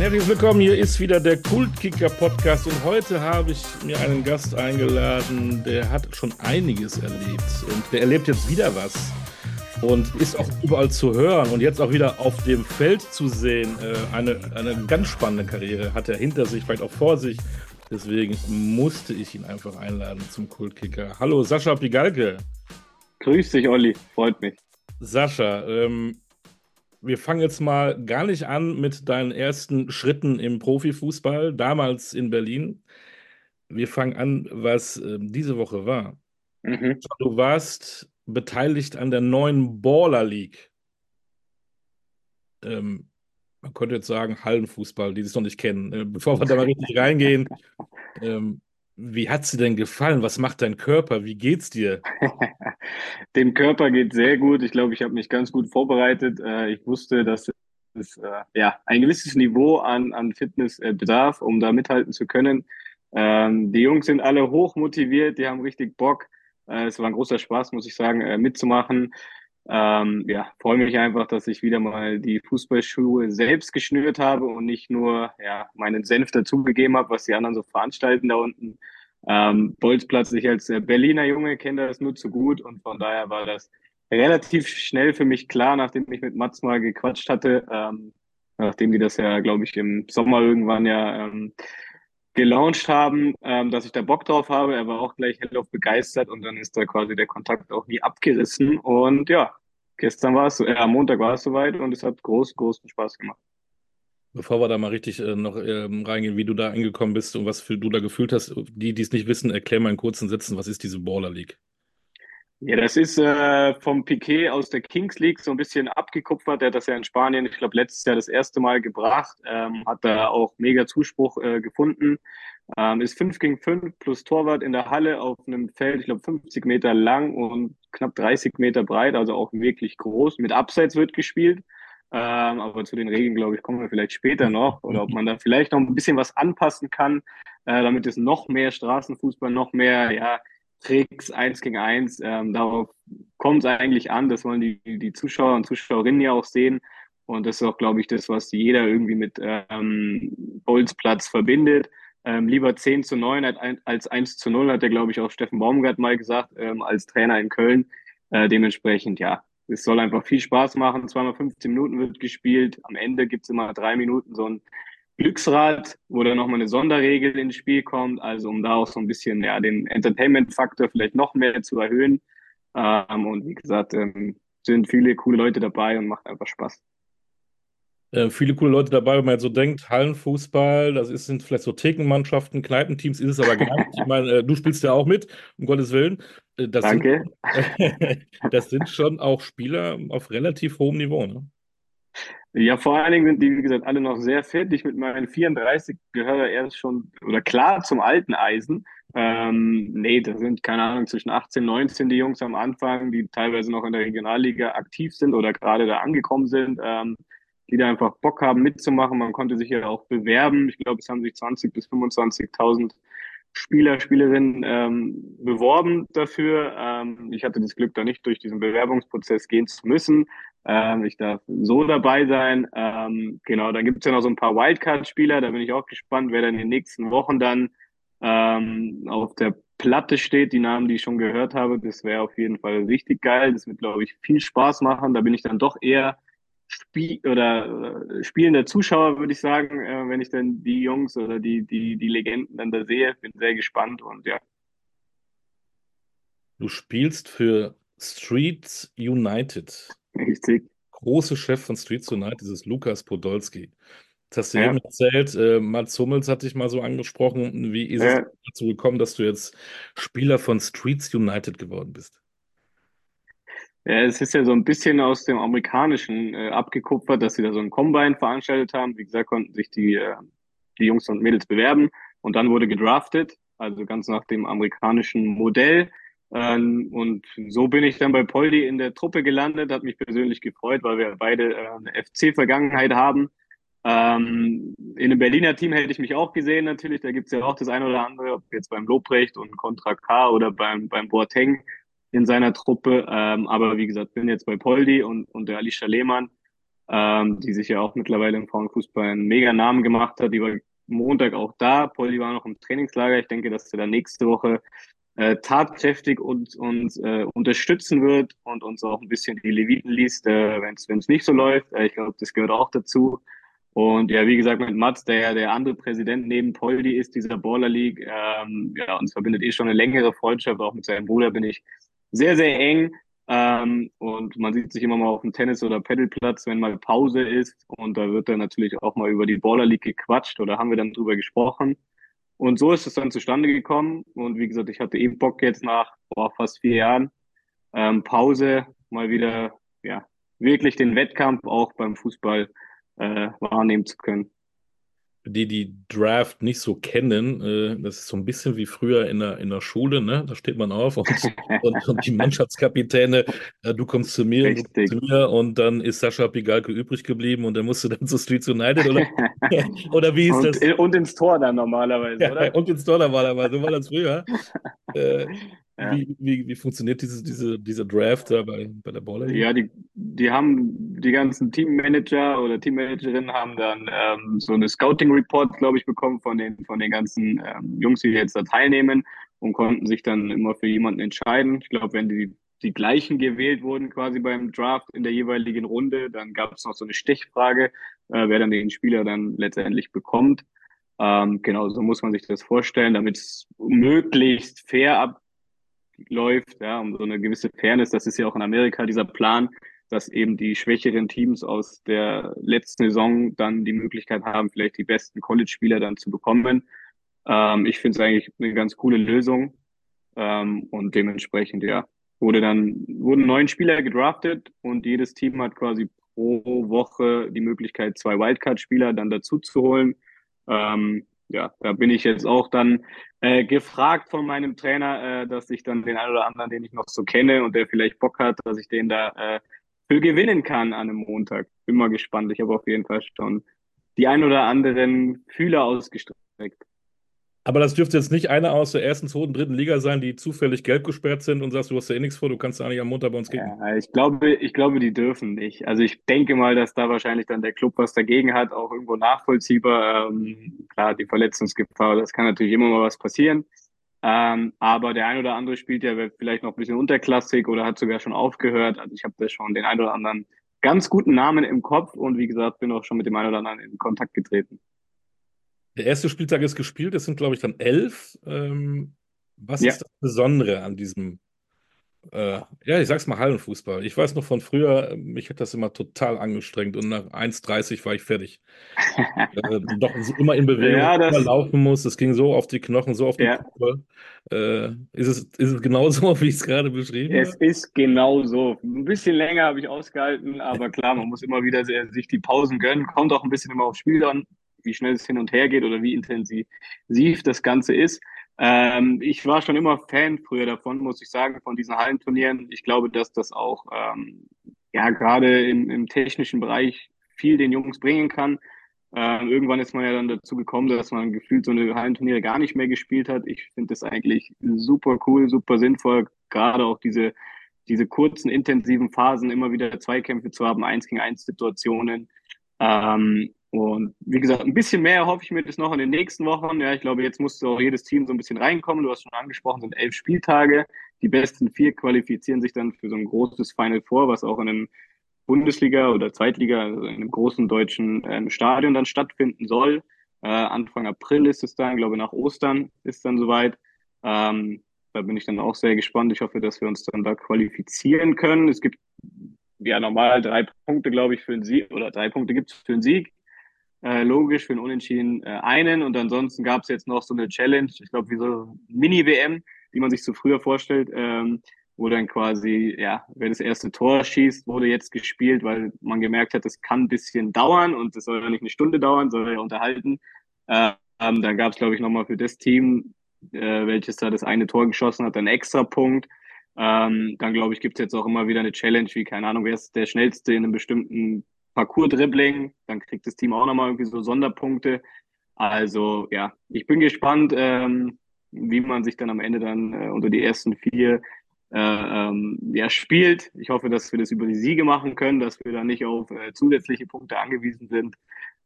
Ein herzliches Willkommen, hier ist wieder der Kultkicker-Podcast und heute habe ich mir einen Gast eingeladen, der hat schon einiges erlebt und der erlebt jetzt wieder was und ist auch überall zu hören und jetzt auch wieder auf dem Feld zu sehen. Äh, Eine, eine ganz spannende Karriere hat er hinter sich, vielleicht auch vor sich. Deswegen musste ich ihn einfach einladen zum Kultkicker. Hallo Sascha Pigalke. Grüß dich, Olli. Freut mich. Sascha, ähm, wir fangen jetzt mal gar nicht an mit deinen ersten Schritten im Profifußball, damals in Berlin. Wir fangen an, was ähm, diese Woche war. Mhm. Du warst beteiligt an der neuen Baller League. Ähm, man könnte jetzt sagen, Hallenfußball, die es noch nicht kennen. Äh, bevor wir da mal richtig reingehen, ähm, wie hat sie denn gefallen? Was macht dein Körper? Wie geht's dir? Dem Körper geht sehr gut. Ich glaube, ich habe mich ganz gut vorbereitet. Äh, Ich wusste, dass es äh, ja, ein gewisses Niveau an, an Fitness äh, bedarf, um da mithalten zu können. Ähm, Die Jungs sind alle hoch motiviert, die haben richtig Bock. Es war ein großer Spaß, muss ich sagen, mitzumachen. Ähm, ja, freue mich einfach, dass ich wieder mal die Fußballschuhe selbst geschnürt habe und nicht nur ja, meinen Senf dazugegeben habe, was die anderen so veranstalten da unten. Ähm, Bolzplatz, ich als äh, Berliner Junge kenne das nur zu gut und von daher war das relativ schnell für mich klar, nachdem ich mit Mats mal gequatscht hatte, ähm, nachdem die das ja, glaube ich, im Sommer irgendwann ja ähm, gelauncht haben, ähm, dass ich da Bock drauf habe. Er war auch gleich hellauf begeistert und dann ist da quasi der Kontakt auch nie abgerissen. Und ja, gestern war es, äh, am Montag war es soweit und es hat groß, großen Spaß gemacht. Bevor wir da mal richtig äh, noch ähm, reingehen, wie du da angekommen bist und was für, du da gefühlt hast, die, die es nicht wissen, erklär mal in kurzen Sätzen, was ist diese Baller League? Ja, das ist äh, vom Piquet aus der Kings League so ein bisschen abgekupfert. Der hat das ja in Spanien, ich glaube, letztes Jahr das erste Mal gebracht, ähm, hat da auch mega Zuspruch äh, gefunden. Ähm, ist 5 gegen 5 plus Torwart in der Halle auf einem Feld, ich glaube, 50 Meter lang und knapp 30 Meter breit, also auch wirklich groß. Mit Abseits wird gespielt. Ähm, aber zu den Regeln, glaube ich, kommen wir vielleicht später noch. Oder ob man da vielleicht noch ein bisschen was anpassen kann, äh, damit es noch mehr Straßenfußball, noch mehr, ja, Tricks, eins gegen eins. Ähm, darauf kommt es eigentlich an. Das wollen die, die Zuschauer und Zuschauerinnen ja auch sehen. Und das ist auch, glaube ich, das, was jeder irgendwie mit ähm, Bolzplatz verbindet. Ähm, lieber 10 zu 9 als ein- als 1 zu 0, hat der, glaube ich, auch Steffen Baumgart mal gesagt, ähm, als Trainer in Köln. Äh, dementsprechend, ja, es soll einfach viel Spaß machen. Zweimal 15 Minuten wird gespielt. Am Ende gibt's immer drei Minuten so ein Glücksrad, wo dann nochmal eine Sonderregel ins Spiel kommt, also um da auch so ein bisschen ja, den Entertainment-Faktor vielleicht noch mehr zu erhöhen. Ähm, und wie gesagt, ähm, sind viele coole Leute dabei und macht einfach Spaß. Äh, viele coole Leute dabei, wenn man jetzt so denkt, Hallenfußball, das ist, sind vielleicht so Thekenmannschaften, Kneipenteams, ist es aber gar nicht. Ich meine, äh, du spielst ja auch mit, um Gottes Willen. Äh, das Danke. Sind, das sind schon auch Spieler auf relativ hohem Niveau, ne? Ja, vor allen Dingen sind die, wie gesagt, alle noch sehr fit. Ich mit meinen 34 gehöre erst schon, oder klar zum alten Eisen. Ähm, nee, da sind, keine Ahnung, zwischen 18, 19 die Jungs am Anfang, die teilweise noch in der Regionalliga aktiv sind oder gerade da angekommen sind, ähm, die da einfach Bock haben mitzumachen. Man konnte sich ja auch bewerben. Ich glaube, es haben sich 20 bis 25.000 Spieler, Spielerinnen ähm, beworben dafür. Ähm, ich hatte das Glück, da nicht durch diesen Bewerbungsprozess gehen zu müssen. Ähm, ich darf so dabei sein. Ähm, genau, dann gibt es ja noch so ein paar Wildcard-Spieler. Da bin ich auch gespannt, wer dann in den nächsten Wochen dann ähm, auf der Platte steht. Die Namen, die ich schon gehört habe, das wäre auf jeden Fall richtig geil. Das wird, glaube ich, viel Spaß machen. Da bin ich dann doch eher Spiel oder äh, spielender Zuschauer, würde ich sagen, äh, wenn ich dann die Jungs oder die, die, die Legenden dann da sehe. Bin sehr gespannt und ja. Du spielst für Streets United. Richtig. Große Chef von Streets United ist Lukas Podolski. Das hast du Ja. eben erzählt. Äh, Mats Hummels hat dich mal so angesprochen. Wie ist Ja. es dazu gekommen, dass du jetzt Spieler von Streets United geworden bist? Ja, es ist ja so ein bisschen aus dem Amerikanischen äh, abgekupfert, dass sie da so ein Combine veranstaltet haben. Wie gesagt, konnten sich die äh, die Jungs und Mädels bewerben. Und dann wurde gedraftet, also ganz nach dem amerikanischen Modell. Ähm, und so bin ich dann bei Poldi in der Truppe gelandet, hat mich persönlich gefreut, weil wir beide äh, eine FC-Vergangenheit haben. Ähm, in einem Berliner Team hätte ich mich auch gesehen natürlich. Da gibt es ja auch das eine oder andere, ob jetzt beim Lobrecht und Contra K oder beim, beim Boateng in seiner Truppe. Ähm, aber wie gesagt, bin jetzt bei Poldi und, und der Alicia Lehmann, die sich ja auch mittlerweile im Frauenfußball einen mega Namen gemacht hat. Die war Montag auch da. Poldi war noch im Trainingslager. Ich denke, dass er dann nächste Woche äh, tatkräftig und, und äh, unterstützen wird und uns auch ein bisschen die Leviten liest, äh, wenn es nicht so läuft. Äh, ich glaube, das gehört auch dazu. Und ja, wie gesagt, mit Mats, der ja der andere Präsident neben Poldi ist, dieser Baller League, ähm, ja, uns verbindet eh schon eine längere Freundschaft. Auch mit seinem Bruder bin ich sehr, sehr eng. Ähm, und man sieht sich immer mal auf dem Tennis- oder Pedalplatz, wenn mal Pause ist. Und da wird dann natürlich auch mal über die Baller League gequatscht oder haben wir dann drüber gesprochen. Und so ist es dann zustande gekommen. Und wie gesagt, ich hatte eben Bock jetzt nach boah, fast vier Jahren ähm, Pause mal wieder ja wirklich den Wettkampf auch beim Fußball äh, wahrnehmen zu können. Die die Draft nicht so kennen, äh, das ist so ein bisschen wie früher in der, in der Schule, ne? Da steht man auf und, und, und die Mannschaftskapitäne, äh, du kommst zu mir, du kommst zu mir und dann ist Sascha Pigalke übrig geblieben und dann musst du dann zu Streets United oder, oder wie ist und, das? Und ins Tor dann normalerweise, ja, oder? Und ins Tor normalerweise, so war das früher. äh, ja. Wie, wie, wie funktioniert diese, diese, dieser Draft da bei, bei der Baller? Ja, die, die haben, die ganzen Teammanager oder Teammanagerinnen haben dann ähm, so eine Scouting-Report, glaube ich, bekommen von den, von den ganzen ähm, Jungs, die jetzt da teilnehmen und konnten sich dann immer für jemanden entscheiden. Ich glaube, wenn die, die gleichen gewählt wurden quasi beim Draft in der jeweiligen Runde, dann gab es noch so eine Stichfrage, äh, wer dann den Spieler dann letztendlich bekommt. Ähm, genau, so muss man sich das vorstellen, damit es möglichst fair ab läuft, ja, um so eine gewisse Fairness. Das ist ja auch in Amerika dieser Plan, dass eben die schwächeren Teams aus der letzten Saison dann die Möglichkeit haben, vielleicht die besten College-Spieler dann zu bekommen. Ähm, ich finde es eigentlich eine ganz coole Lösung. Ähm, und dementsprechend, ja, wurde dann, wurden neun Spieler gedraftet und jedes Team hat quasi pro Woche die Möglichkeit, zwei Wildcard-Spieler dann dazu zu holen. Ähm, ja, da bin ich jetzt auch dann äh, gefragt von meinem Trainer, äh, dass ich dann den einen oder anderen, den ich noch so kenne und der vielleicht Bock hat, dass ich den da äh, für gewinnen kann an einem Montag. Bin mal gespannt. Ich habe auf jeden Fall schon die ein oder anderen Fühler ausgestreckt. Aber das dürfte jetzt nicht einer aus der ersten, zweiten, dritten Liga sein, die zufällig gelb gesperrt sind und sagst, du hast ja eh nichts vor, du kannst ja nicht am Montag bei uns gehen. Ja, ich glaube, ich glaube, die dürfen nicht. Also ich denke mal, dass da wahrscheinlich dann der Club was dagegen hat, auch irgendwo nachvollziehbar. Ähm, klar, die Verletzungsgefahr, das kann natürlich immer mal was passieren. Ähm, aber der ein oder andere spielt ja vielleicht noch ein bisschen unterklassig oder hat sogar schon aufgehört. Also ich habe da schon den ein oder anderen ganz guten Namen im Kopf und wie gesagt, bin auch schon mit dem einen oder anderen in Kontakt getreten. Der erste Spieltag ist gespielt, es sind, glaube ich, dann elf. Ähm, was ja. ist das Besondere an diesem, äh, ja, ich sag's mal Hallenfußball? Ich weiß noch von früher, mich hat das immer total angestrengt und nach 1,30 war ich fertig. äh, doch immer in Bewegung, ja, das, immer laufen muss. Es ging so auf die Knochen, so auf die ja. Äh, ist, es, ist es genau so, wie ich es gerade beschrieben habe? Es ist genau so. Ein bisschen länger habe ich ausgehalten, aber klar, man muss immer wieder sich die Pausen gönnen. Kommt auch ein bisschen immer aufs Spiel an wie schnell es hin und her geht oder wie intensiv das Ganze ist. Ähm, ich war schon immer Fan früher davon, muss ich sagen, von diesen Hallenturnieren. Ich glaube, dass das auch ähm, ja gerade im, im technischen Bereich viel den Jungs bringen kann. Ähm, irgendwann ist man ja dann dazu gekommen, dass man gefühlt so eine Hallenturniere gar nicht mehr gespielt hat. Ich finde das eigentlich super cool, super sinnvoll, gerade auch diese, diese kurzen, intensiven Phasen, immer wieder Zweikämpfe zu haben, eins gegen eins Situationen. Ähm, und wie gesagt, ein bisschen mehr hoffe ich mir das noch in den nächsten Wochen. Ja, ich glaube, jetzt musste auch jedes Team so ein bisschen reinkommen. Du hast schon angesprochen, sind elf Spieltage. Die besten vier qualifizieren sich dann für so ein großes Final Four, was auch in einem Bundesliga oder Zweitliga, also in einem großen deutschen ähm, Stadion dann stattfinden soll. Äh, Anfang April ist es dann, glaube nach Ostern ist dann soweit. Ähm, da bin ich dann auch sehr gespannt. Ich hoffe, dass wir uns dann da qualifizieren können. Es gibt ja normal drei Punkte, glaube ich, für einen Sieg oder drei Punkte gibt es für einen Sieg äh, logisch für einen Unentschieden äh, einen. Und ansonsten gab es jetzt noch so eine Challenge, ich glaube, wie so Mini-WM, die man sich so früher vorstellt, ähm, wo dann quasi, ja, wer das erste Tor schießt, wurde jetzt gespielt, weil man gemerkt hat, das kann ein bisschen dauern und das soll ja nicht eine Stunde dauern, soll ja unterhalten. Ähm, dann gab es, glaube ich, nochmal für das Team, äh, welches da das eine Tor geschossen hat, einen extra Punkt. Ähm, dann, glaube ich, gibt es jetzt auch immer wieder eine Challenge, wie, keine Ahnung, wer ist der Schnellste in einem bestimmten Parcours-Dribbling. Dann kriegt das Team auch nochmal irgendwie so Sonderpunkte. Also, ja, ich bin gespannt, ähm, wie man sich dann am Ende dann äh, unter die ersten vier äh, ähm, ja, spielt. Ich hoffe, dass wir das über die Siege machen können, dass wir da nicht auf äh, zusätzliche Punkte angewiesen sind.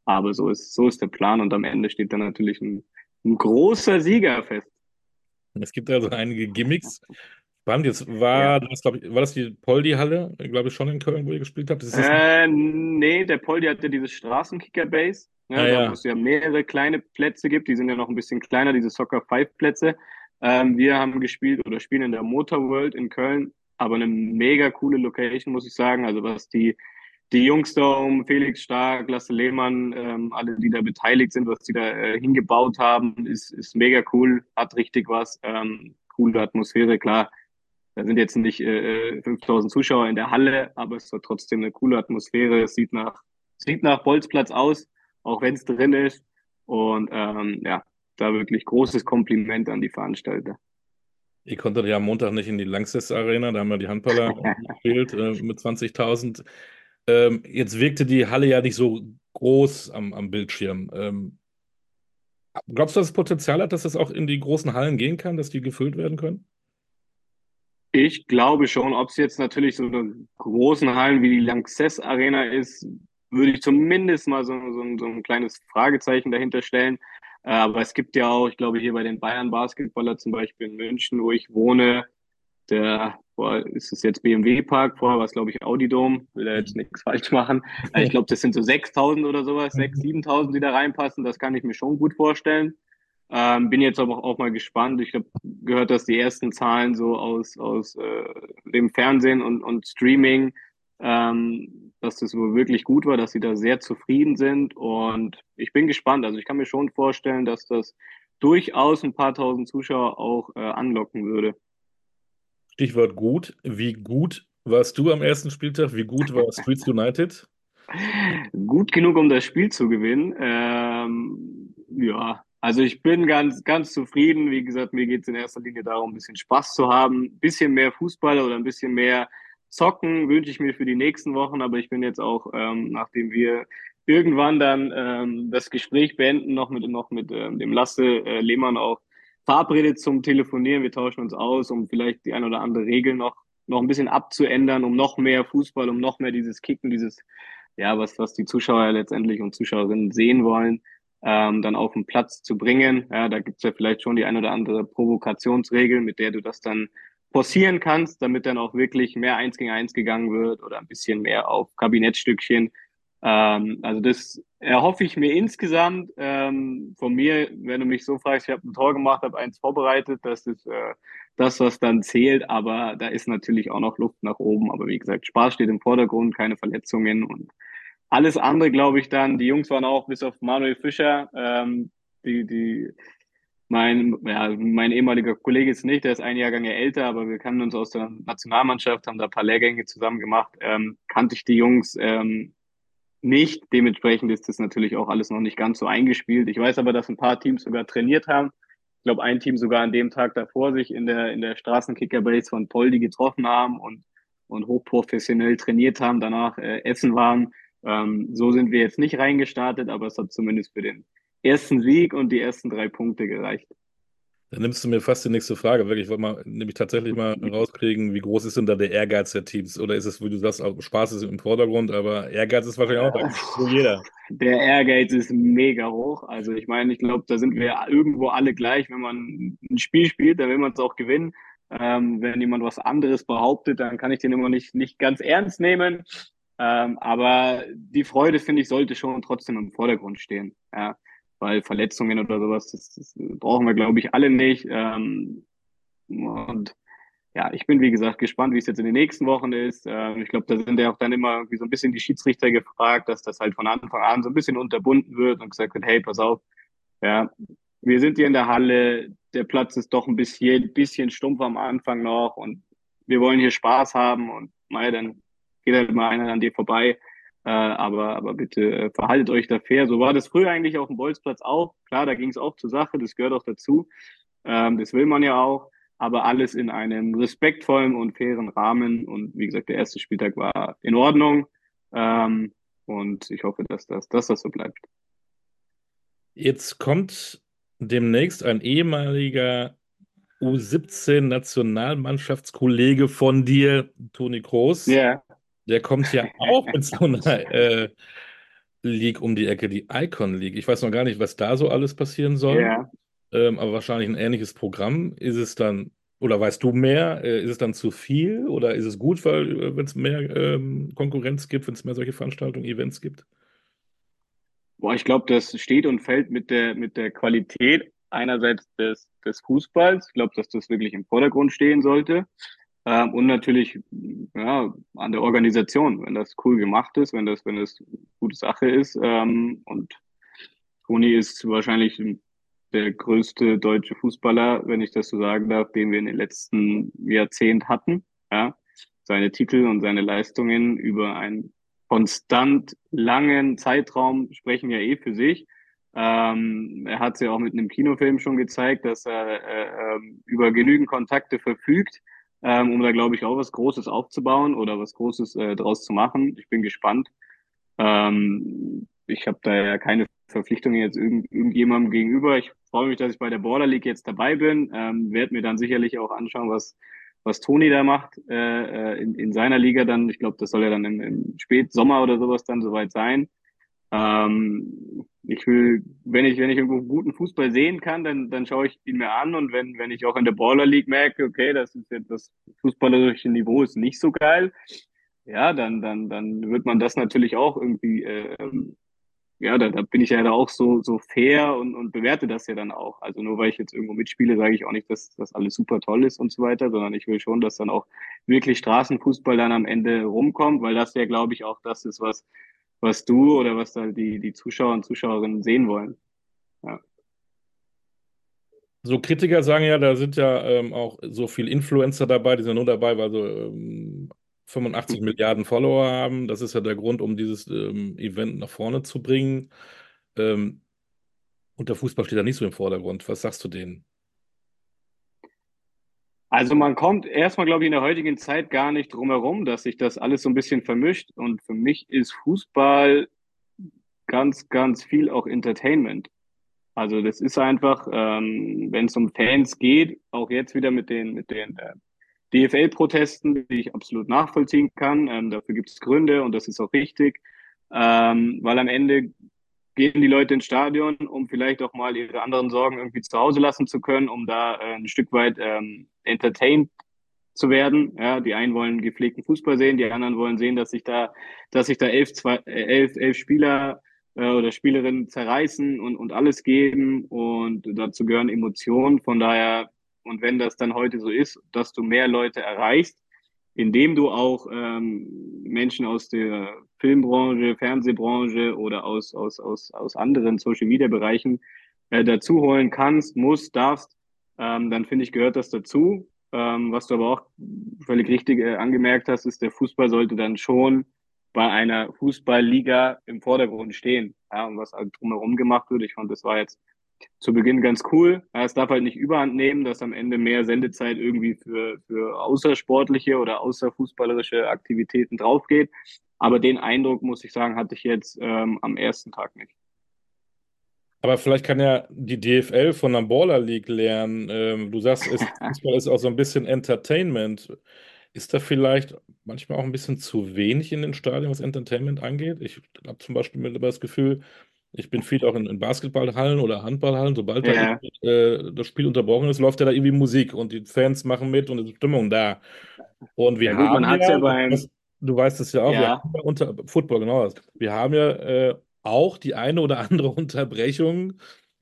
Aber so ist, so ist der Plan und am Ende steht dann natürlich ein, ein großer Sieger fest. Es gibt also einige Gimmicks. Spannend, jetzt war, ja. das, glaub ich, war das die Poldi-Halle, glaube ich, schon in Köln, wo ihr gespielt habt? Ist äh, nee, der Poldi hatte dieses Straßenkicker-Base, ja, ah, ja. wo es ja mehrere kleine Plätze gibt, die sind ja noch ein bisschen kleiner, diese Soccer-Five-Plätze. Ähm, wir haben gespielt oder spielen in der Motor World in Köln, aber eine mega coole Location, muss ich sagen. Also was die, die Jungs da um Felix Stark, Lasse Lehmann, ähm, alle, die da beteiligt sind, was die da äh, hingebaut haben, ist, ist mega cool, hat richtig was, ähm, coole Atmosphäre, klar. Da sind jetzt nicht äh, 5000 äh, Zuschauer in der Halle, aber es hat trotzdem eine coole Atmosphäre. Es sieht nach, sieht nach Bolzplatz aus, auch wenn es drin ist. Und ähm, ja, da wirklich großes Kompliment an die Veranstalter. Ihr konntet ja am Montag nicht in die Langsess Arena, da haben wir die Handballer gespielt äh, mit 20.000. Ähm, jetzt wirkte die Halle ja nicht so groß am, am Bildschirm. Ähm, glaubst du, dass es Potenzial hat, dass das auch in die großen Hallen gehen kann, dass die gefüllt werden können? Ich glaube schon. Ob es jetzt natürlich so eine großen Hallen wie die Lanxess Arena ist, würde ich zumindest mal so, so, so ein kleines Fragezeichen dahinter stellen. Äh, aber es gibt ja auch, ich glaube, hier bei den Bayern Basketballer zum Beispiel in München, wo ich wohne, der, boah, ist es jetzt BMW Park, vorher war es, glaube ich, Audi Dome, will da jetzt nichts falsch machen. Ich glaube, das sind so 6000 oder sowas, 6.000, 7.000, die da reinpassen, das kann ich mir schon gut vorstellen. Ähm, bin jetzt aber auch mal gespannt. Ich habe gehört, dass die ersten Zahlen so aus, aus äh, dem Fernsehen und, und Streaming ähm, dass das wohl wirklich gut war, dass sie da sehr zufrieden sind. Und ich bin gespannt. Also ich kann mir schon vorstellen, dass das durchaus ein paar tausend Zuschauer auch äh, anlocken würde. Stichwort gut. Wie gut warst du am ersten Spieltag? Wie gut war Streets United? Gut genug, um das Spiel zu gewinnen. Ähm, ja, also ich bin ganz, ganz zufrieden. Wie gesagt, mir geht es in erster Linie darum, ein bisschen Spaß zu haben, ein bisschen mehr Fußball oder ein bisschen mehr Zocken wünsche ich mir für die nächsten Wochen, aber ich bin jetzt auch, ähm, nachdem wir irgendwann dann ähm, das Gespräch beenden, noch mit, noch mit ähm, dem Lasse äh, Lehmann auch verabredet zum Telefonieren. Wir tauschen uns aus, um vielleicht die ein oder andere Regel noch, noch ein bisschen abzuändern, um noch mehr Fußball, um noch mehr dieses Kicken, dieses, ja, was, was die Zuschauer letztendlich und Zuschauerinnen sehen wollen, ähm, dann auf den Platz zu bringen. Ja, da gibt's ja vielleicht schon die ein oder andere Provokationsregel, mit der du das dann forcieren kannst, damit dann auch wirklich mehr eins gegen eins gegangen wird oder ein bisschen mehr auf Kabinettstückchen. Ähm, also das erhoffe ich mir insgesamt ähm, von mir, wenn du mich so fragst, ich habe ein Tor gemacht, habe eins vorbereitet, das ist äh, das, was dann zählt, aber da ist natürlich auch noch Luft nach oben. Aber wie gesagt, Spaß steht im Vordergrund, keine Verletzungen und alles andere, glaube ich dann. Die Jungs waren auch bis auf Manuel Fischer, ähm, die, die mein, ja, mein ehemaliger Kollege ist nicht, der ist ein Jahrgang älter, aber wir kannten uns aus der Nationalmannschaft, haben da ein paar Lehrgänge zusammen gemacht. Ähm, kannte ich die Jungs ähm, nicht. Dementsprechend ist das natürlich auch alles noch nicht ganz so eingespielt. Ich weiß aber, dass ein paar Teams sogar trainiert haben. Ich glaube, ein Team sogar an dem Tag davor sich in der, in der Straßenkickerbase von Poldi getroffen haben und, und hochprofessionell trainiert haben, danach äh, essen waren. Ähm, so sind wir jetzt nicht reingestartet, aber es hat zumindest für den ersten Sieg und die ersten drei Punkte gereicht. Dann nimmst du mir fast die nächste Frage. Wirklich, ich wollte mal nämlich tatsächlich mal rauskriegen, wie groß ist denn da der Ehrgeiz der Teams? Oder ist es, wie du sagst, Spaß ist im Vordergrund, aber Ehrgeiz ist wahrscheinlich auch da. Jeder. Der Ehrgeiz ist mega hoch. Also ich meine, ich glaube, da sind wir irgendwo alle gleich. Wenn man ein Spiel spielt, dann will man es auch gewinnen. Ähm, wenn jemand was anderes behauptet, dann kann ich den immer nicht, nicht ganz ernst nehmen. Ähm, aber die Freude, finde ich, sollte schon trotzdem im Vordergrund stehen. Ja weil Verletzungen oder sowas, das, das brauchen wir, glaube ich, alle nicht. Ähm, und ja, ich bin, wie gesagt, gespannt, wie es jetzt in den nächsten Wochen ist. Ähm, ich glaube, da sind ja auch dann immer wie so ein bisschen die Schiedsrichter gefragt, dass das halt von Anfang an so ein bisschen unterbunden wird und gesagt wird, hey, pass auf, ja, wir sind hier in der Halle, der Platz ist doch ein bisschen, bisschen stumpf am Anfang noch und wir wollen hier Spaß haben und mal dann geht halt mal einer an dir vorbei. Äh, aber, aber bitte äh, verhaltet euch da fair. So war das früher eigentlich auf dem Bolzplatz auch. Klar, da ging es auch zur Sache, das gehört auch dazu. Ähm, das will man ja auch. Aber alles in einem respektvollen und fairen Rahmen. Und wie gesagt, der erste Spieltag war in Ordnung. Ähm, und ich hoffe, dass das, dass das so bleibt. Jetzt kommt demnächst ein ehemaliger U17-Nationalmannschaftskollege von dir, Toni Kroos. Ja. Yeah. Der kommt ja auch mit so einer äh, League um die Ecke, die Icon League. Ich weiß noch gar nicht, was da so alles passieren soll. Ja. Ähm, aber wahrscheinlich ein ähnliches Programm. Ist es dann, oder weißt du mehr? Äh, ist es dann zu viel oder ist es gut, weil äh, wenn es mehr ähm, Konkurrenz gibt, wenn es mehr solche Veranstaltungen, Events gibt? Boah, ich glaube, das steht und fällt mit der, mit der Qualität einerseits des, des Fußballs. Ich glaube, dass das wirklich im Vordergrund stehen sollte. Ähm, und natürlich ja, an der Organisation, wenn das cool gemacht ist, wenn das, wenn das eine gute Sache ist. Ähm, und Toni ist wahrscheinlich der größte deutsche Fußballer, wenn ich das so sagen darf, den wir in den letzten Jahrzehnten hatten. Ja. Seine Titel und seine Leistungen über einen konstant langen Zeitraum sprechen ja eh für sich. Ähm, er hat es ja auch mit einem Kinofilm schon gezeigt, dass er äh, ähm, über genügend Kontakte verfügt, ähm, um da, glaube ich, auch was Großes aufzubauen oder was Großes äh, draus zu machen. Ich bin gespannt. Ähm, ich habe da ja keine Verpflichtungen jetzt irgend, irgendjemandem gegenüber. Ich freue mich, dass ich bei der Border League jetzt dabei bin. Ähm, werde mir dann sicherlich auch anschauen, was, was Toni da macht äh, äh, in, in seiner Liga dann. Ich glaube, das soll ja dann im, im Spätsommer oder sowas dann soweit sein. Ähm, ich will, wenn ich, wenn ich irgendwo guten Fußball sehen kann, dann, dann schaue ich ihn mir an und wenn, wenn ich auch in der Baller League merke, okay, das ist jetzt das fußballerische Niveau ist nicht so geil, ja, dann, dann, dann wird man das natürlich auch irgendwie, äh, ja, da, da bin ich ja da auch so, so fair und, und bewerte das ja dann auch. Also nur weil ich jetzt irgendwo mitspiele, sage ich auch nicht, dass das alles super toll ist und so weiter, sondern ich will schon, dass dann auch wirklich Straßenfußball dann am Ende rumkommt, weil das ja, glaube ich, auch das ist, was, was du oder was da die, die Zuschauer und Zuschauerinnen sehen wollen. Ja. So Kritiker sagen ja, da sind ja ähm, auch so viele Influencer dabei, die sind nur dabei, weil so ähm, 85 mhm. Milliarden Follower haben. Das ist ja der Grund, um dieses ähm, Event nach vorne zu bringen. Ähm, und der Fußball steht da nicht so im Vordergrund. Was sagst du denen? Also man kommt erstmal, glaube ich, in der heutigen Zeit gar nicht drum herum, dass sich das alles so ein bisschen vermischt. Und für mich ist Fußball ganz, ganz viel auch Entertainment. Also das ist einfach, ähm, wenn es um Fans geht, auch jetzt wieder mit den, mit den äh, DFL-Protesten, die ich absolut nachvollziehen kann. Ähm, dafür gibt es Gründe und das ist auch richtig, ähm, weil am Ende gehen die Leute ins Stadion, um vielleicht auch mal ihre anderen Sorgen irgendwie zu Hause lassen zu können, um da äh, ein Stück weit ähm, entertained zu werden. Ja, die einen wollen gepflegten Fußball sehen, die anderen wollen sehen, dass sich da, dass sich da elf, zwei, äh, elf, elf Spieler äh, oder Spielerinnen zerreißen und, und alles geben und dazu gehören Emotionen. Von daher, und wenn das dann heute so ist, dass du mehr Leute erreichst, indem du auch ähm, Menschen aus der Filmbranche, Fernsehbranche oder aus, aus, aus, aus anderen Social-Media-Bereichen äh, dazu holen kannst, musst, darfst, ähm, dann finde ich, gehört das dazu. Ähm, was du aber auch völlig richtig äh, angemerkt hast, ist, der Fußball sollte dann schon bei einer Fußballliga im Vordergrund stehen. Ja, und was halt drumherum gemacht wird. Ich fand, das war jetzt zu Beginn ganz cool. Es darf halt nicht überhand nehmen, dass am Ende mehr Sendezeit irgendwie für, für außersportliche oder außerfußballerische Aktivitäten draufgeht. Aber den Eindruck, muss ich sagen, hatte ich jetzt ähm, am ersten Tag nicht. Aber vielleicht kann ja die DFL von der Baller League lernen. Ähm, du sagst, es, Fußball ist auch so ein bisschen Entertainment. Ist da vielleicht manchmal auch ein bisschen zu wenig in den Stadien, was Entertainment angeht? Ich habe zum Beispiel mittlerweile das Gefühl, ich bin viel auch in, in Basketballhallen oder Handballhallen. Sobald ja. da äh, das Spiel unterbrochen ist, läuft ja da irgendwie Musik und die Fans machen mit und es ist Stimmung da. Und wir ja, gut, haben man ja, ja beim... das, du weißt es ja auch, ja. unter Football genau Wir haben ja äh, auch die eine oder andere Unterbrechung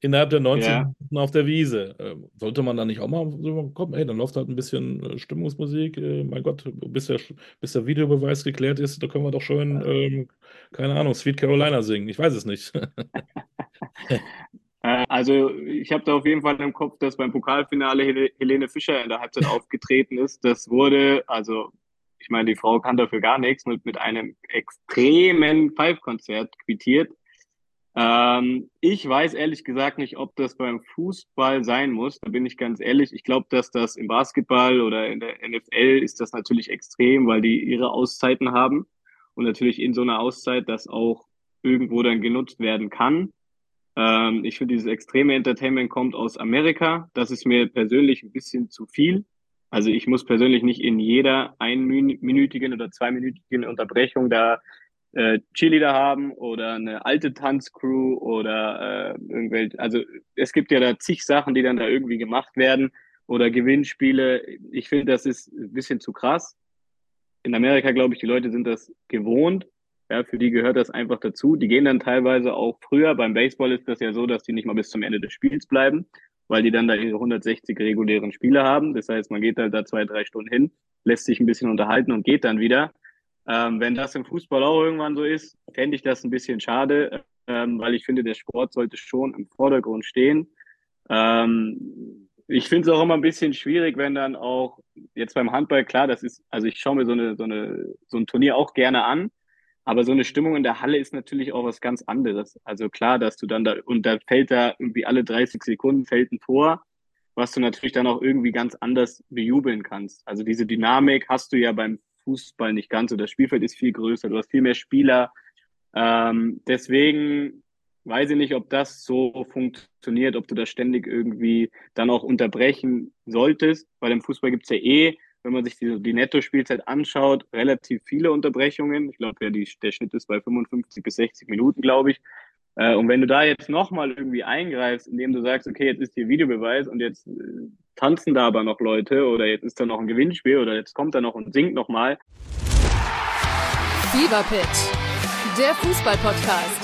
innerhalb der 90 ja. Minuten auf der Wiese. Ähm, sollte man da nicht auch mal so kommen, ey, dann läuft halt ein bisschen äh, Stimmungsmusik. Äh, mein Gott, bis der, bis der Videobeweis geklärt ist, da können wir doch schön, ähm, keine Ahnung, Sweet Carolina singen. Ich weiß es nicht. Äh, also ich habe da auf jeden Fall im Kopf, dass beim Pokalfinale Helene Fischer in der Halbzeit aufgetreten ist. Das wurde, also ich meine, die Frau kann dafür gar nichts, mit, mit einem extremen Five-Konzert quittiert. Ähm, ich weiß ehrlich gesagt nicht, ob das beim Fußball sein muss. Da bin ich ganz ehrlich. Ich glaube, dass das im Basketball oder in der NFL ist das natürlich extrem, weil die ihre Auszeiten haben und natürlich in so einer Auszeit das auch irgendwo dann genutzt werden kann. Ähm, ich finde, dieses extreme Entertainment kommt aus Amerika. Das ist mir persönlich ein bisschen zu viel. Also ich muss persönlich nicht in jeder einminütigen oder zweiminütigen Unterbrechung da äh, Cheerleader haben oder eine alte Tanzcrew oder äh, irgendwelche, also es gibt ja da zig Sachen, die dann da irgendwie gemacht werden oder Gewinnspiele. Ich finde, das ist ein bisschen zu krass. In Amerika, glaube ich, die Leute sind das gewohnt. Ja, für die gehört das einfach dazu. Die gehen dann teilweise auch früher. Beim Baseball ist das ja so, dass die nicht mal bis zum Ende des Spiels bleiben, weil die dann da ihre 160 regulären Spiele haben. Das heißt, man geht halt da zwei, drei Stunden hin, lässt sich ein bisschen unterhalten und geht dann wieder. Ähm, wenn das im Fußball auch irgendwann so ist, fände ich das ein bisschen schade, ähm, weil ich finde, der Sport sollte schon im Vordergrund stehen. Ähm, ich finde es auch immer ein bisschen schwierig, wenn dann auch jetzt beim Handball, klar, das ist, also ich schaue mir so, eine, so, eine, so ein Turnier auch gerne an, aber so eine Stimmung in der Halle ist natürlich auch was ganz anderes. Also klar, dass du dann da, und da fällt da irgendwie alle 30 Sekunden fällt ein Tor, was du natürlich dann auch irgendwie ganz anders bejubeln kannst. Also diese Dynamik hast du ja beim Fußball nicht ganz so. Das Spielfeld ist viel größer, du hast viel mehr Spieler. Ähm, deswegen weiß ich nicht, ob das so funktioniert, ob du das ständig irgendwie dann auch unterbrechen solltest, weil im Fußball gibt's ja eh, wenn man sich die, die Netto-Spielzeit anschaut, relativ viele Unterbrechungen. Ich glaube, ja, die, der Schnitt ist bei 55 bis 60 Minuten, glaube ich. Äh, und wenn du da jetzt nochmal irgendwie eingreifst, indem du sagst, okay, jetzt ist hier Videobeweis und jetzt äh, tanzen da aber noch Leute oder jetzt ist da noch ein Gewinnspiel oder jetzt kommt er noch und singt nochmal. Fever Pitch, der Fußballpodcast.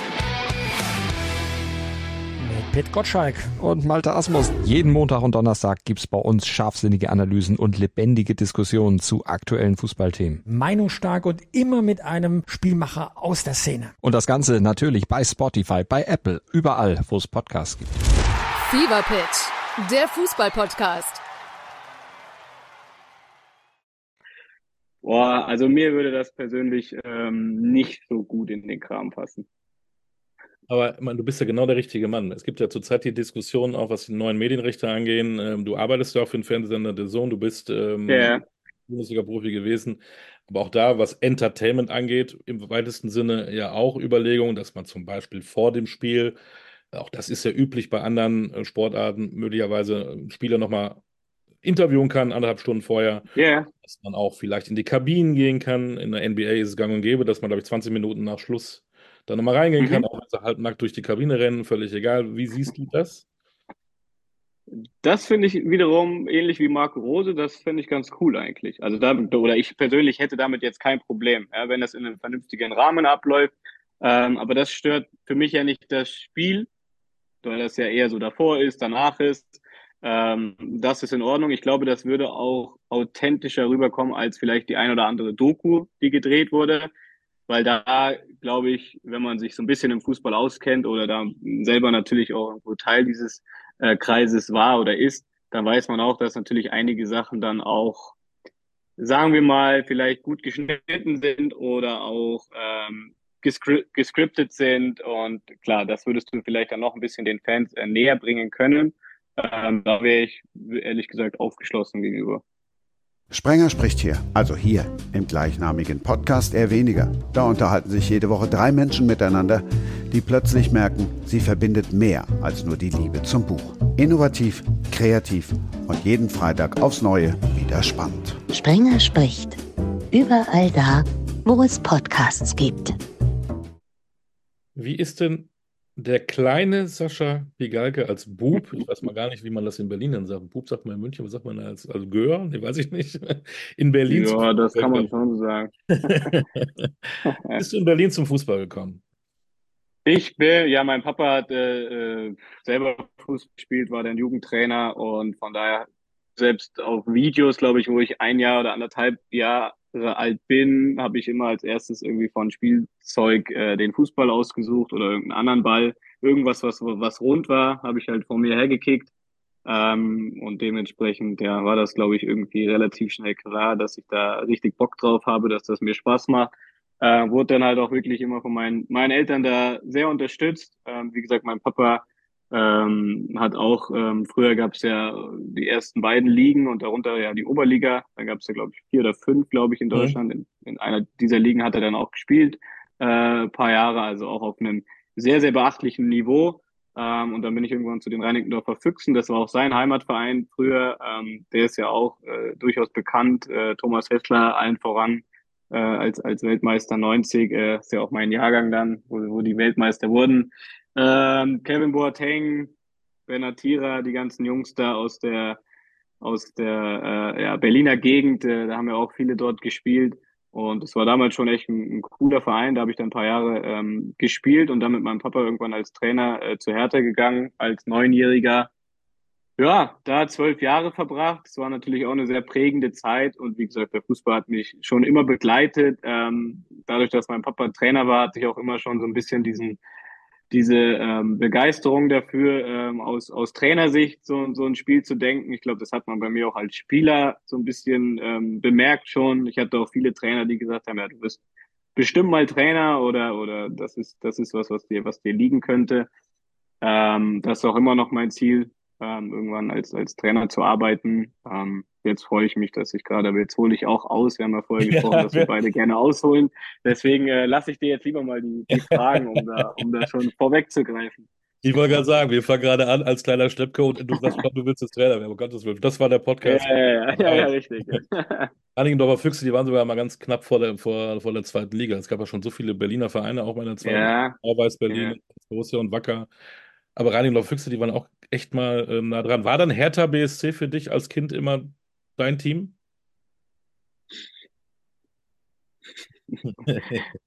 Pit Gottschalk. Und Malte Asmus. Jeden Montag und Donnerstag gibt's bei uns scharfsinnige Analysen und lebendige Diskussionen zu aktuellen Fußballthemen. Meinungsstark und immer mit einem Spielmacher aus der Szene. Und das Ganze natürlich bei Spotify, bei Apple, überall, wo es Podcasts gibt. Fever Pitch, der Fußballpodcast. Boah, also mir würde das persönlich ähm, nicht so gut in den Kram passen. Aber ich meine, du bist ja genau der richtige Mann. Es gibt ja zurzeit die Diskussion, auch was die neuen Medienrechte angehen. Ähm, du arbeitest ja auch für den Fernsehsender The Zone, du bist ähm, Ja. Bundesliga-Profi gewesen. Aber auch da, was Entertainment angeht, im weitesten Sinne ja auch Überlegungen, dass man zum Beispiel vor dem Spiel, auch das ist ja üblich bei anderen äh, Sportarten, möglicherweise einen Spieler nochmal interviewen kann, anderthalb Stunden vorher, Ja. dass man auch vielleicht in die Kabinen gehen kann. In der NBA ist es gang und gäbe, dass man, glaube ich, 20 Minuten nach Schluss da nochmal reingehen Mhm. kann, auch wenn sie halb nackt durch die Kabine rennen, völlig egal. Wie siehst du das? Das finde ich wiederum ähnlich wie Marco Rose, das finde ich ganz cool eigentlich. Also da, oder ich persönlich hätte damit jetzt kein Problem, ja, wenn das in einem vernünftigen Rahmen abläuft. Ähm, aber das stört für mich ja nicht das Spiel, weil das ja eher so davor ist, danach ist. Ähm, das ist in Ordnung. Ich glaube, das würde auch authentischer rüberkommen als vielleicht die ein oder andere Doku, die gedreht wurde. Weil da, glaube ich, wenn man sich so ein bisschen im Fußball auskennt oder da selber natürlich auch irgendwo Teil dieses äh, Kreises war oder ist, dann weiß man auch, dass natürlich einige Sachen dann auch, sagen wir mal, vielleicht gut geschnitten sind oder auch ähm, gescri gescriptet sind. Und klar, das würdest du vielleicht dann noch ein bisschen den Fans äh, näher bringen können. Ähm, da wäre ich ehrlich gesagt aufgeschlossen gegenüber. Sprenger spricht hier, also hier im gleichnamigen Podcast eher weniger. Da unterhalten sich jede Woche drei Menschen miteinander, die plötzlich merken, sie verbindet mehr als nur die Liebe zum Buch. Innovativ, kreativ und jeden Freitag aufs Neue wieder spannend. Sprenger spricht. Überall da, wo es Podcasts gibt. Wie ist denn der kleine Sascha Pigalke als Bub? Ich weiß mal gar nicht, wie man das in Berlin dann sagt. Bub sagt man in München, was sagt man als, als Gör? Nee, weiß ich nicht. In Berlin. Ja, das Fußball kann man schon sagen. Bist du in Berlin zum Fußball gekommen? Ich bin, ja, mein Papa hat äh, äh, selber Fußball gespielt, war dann Jugendtrainer und von daher selbst auf Videos, glaube ich, wo ich ein Jahr oder anderthalb Jahre alt bin, habe ich immer als erstes irgendwie von Spielzeug äh, den Fußball ausgesucht oder irgendeinen anderen Ball. Irgendwas, was, was rund war, habe ich halt vor mir hergekickt. Ähm, und dementsprechend, ja, war das, glaube ich, irgendwie relativ schnell klar, dass ich da richtig Bock drauf habe, dass das mir Spaß macht. Äh, wurde dann halt auch wirklich immer von meinen, meinen Eltern da sehr unterstützt. Ähm, wie gesagt, mein Papa ähm, hat auch, ähm, früher gab es ja die ersten beiden Ligen und darunter ja die Oberliga. Da gab es ja, glaube ich, vier oder fünf, glaube ich, in Deutschland. Mhm. In, in, einer dieser Ligen hat er dann auch gespielt, äh, paar Jahre, also auch auf einem sehr, sehr beachtlichen Niveau. Ähm, und dann bin ich irgendwann zu den Reinickendorfer Füchsen. Das war auch sein Heimatverein früher. Ähm, der ist ja auch äh, durchaus bekannt. Äh, Thomas Hessler allen voran äh, als, als Weltmeister 90. Äh, ist ja auch mein Jahrgang dann, wo, wo die Weltmeister wurden. Ähm, Kevin Boateng, Benatira, die ganzen Jungs da aus der aus der äh, ja, Berliner Gegend, äh, da haben ja auch viele dort gespielt. Und es war damals schon echt ein, ein cooler Verein. Da habe ich dann ein paar Jahre ähm, gespielt und dann mit meinem Papa irgendwann als Trainer äh, zu Hertha gegangen, als Neunjähriger. Ja, da zwölf Jahre verbracht. Es war natürlich auch eine sehr prägende Zeit. Und wie gesagt, der Fußball hat mich schon immer begleitet. Ähm, dadurch, dass mein Papa Trainer war, hatte ich auch immer schon so ein bisschen diesen diese ähm, Begeisterung dafür, ähm, aus, aus Trainersicht so, so ein Spiel zu denken. Ich glaube, das hat man bei mir auch als Spieler so ein bisschen ähm, bemerkt schon. Ich hatte auch viele Trainer, die gesagt haben, ja, du bist bestimmt mal Trainer oder, oder das ist, das ist was, was dir, was dir liegen könnte. Ähm, das ist auch immer noch mein Ziel, ähm, irgendwann als, als Trainer zu arbeiten. Ähm, jetzt freue ich mich, dass ich gerade, aber jetzt hole ich auch aus. Wir haben ja vorher gesprochen, ja, dass wir beide gerne ausholen. Deswegen äh, lasse ich dir jetzt lieber mal die, die Fragen, um da, um da schon vorwegzugreifen. Ich wollte gerade sagen, wir fangen gerade an als kleiner Steppke und du sagst, du willst jetzt Trainer werden, um Gottes Willen. Das war der Podcast. Ja, ja, ja, ja, ja richtig. Einigendorfer Füchse, die waren sogar mal ganz knapp vor der, vor, vor der zweiten Liga. Es gab ja schon so viele Berliner Vereine, auch bei der zweiten ja. Weiß Berlin. Borussia und Wacker. Aber Reinigendorfer Füchse, die waren auch echt mal ähm, nah dran. War dann Hertha BSC für dich als Kind immer dein Team?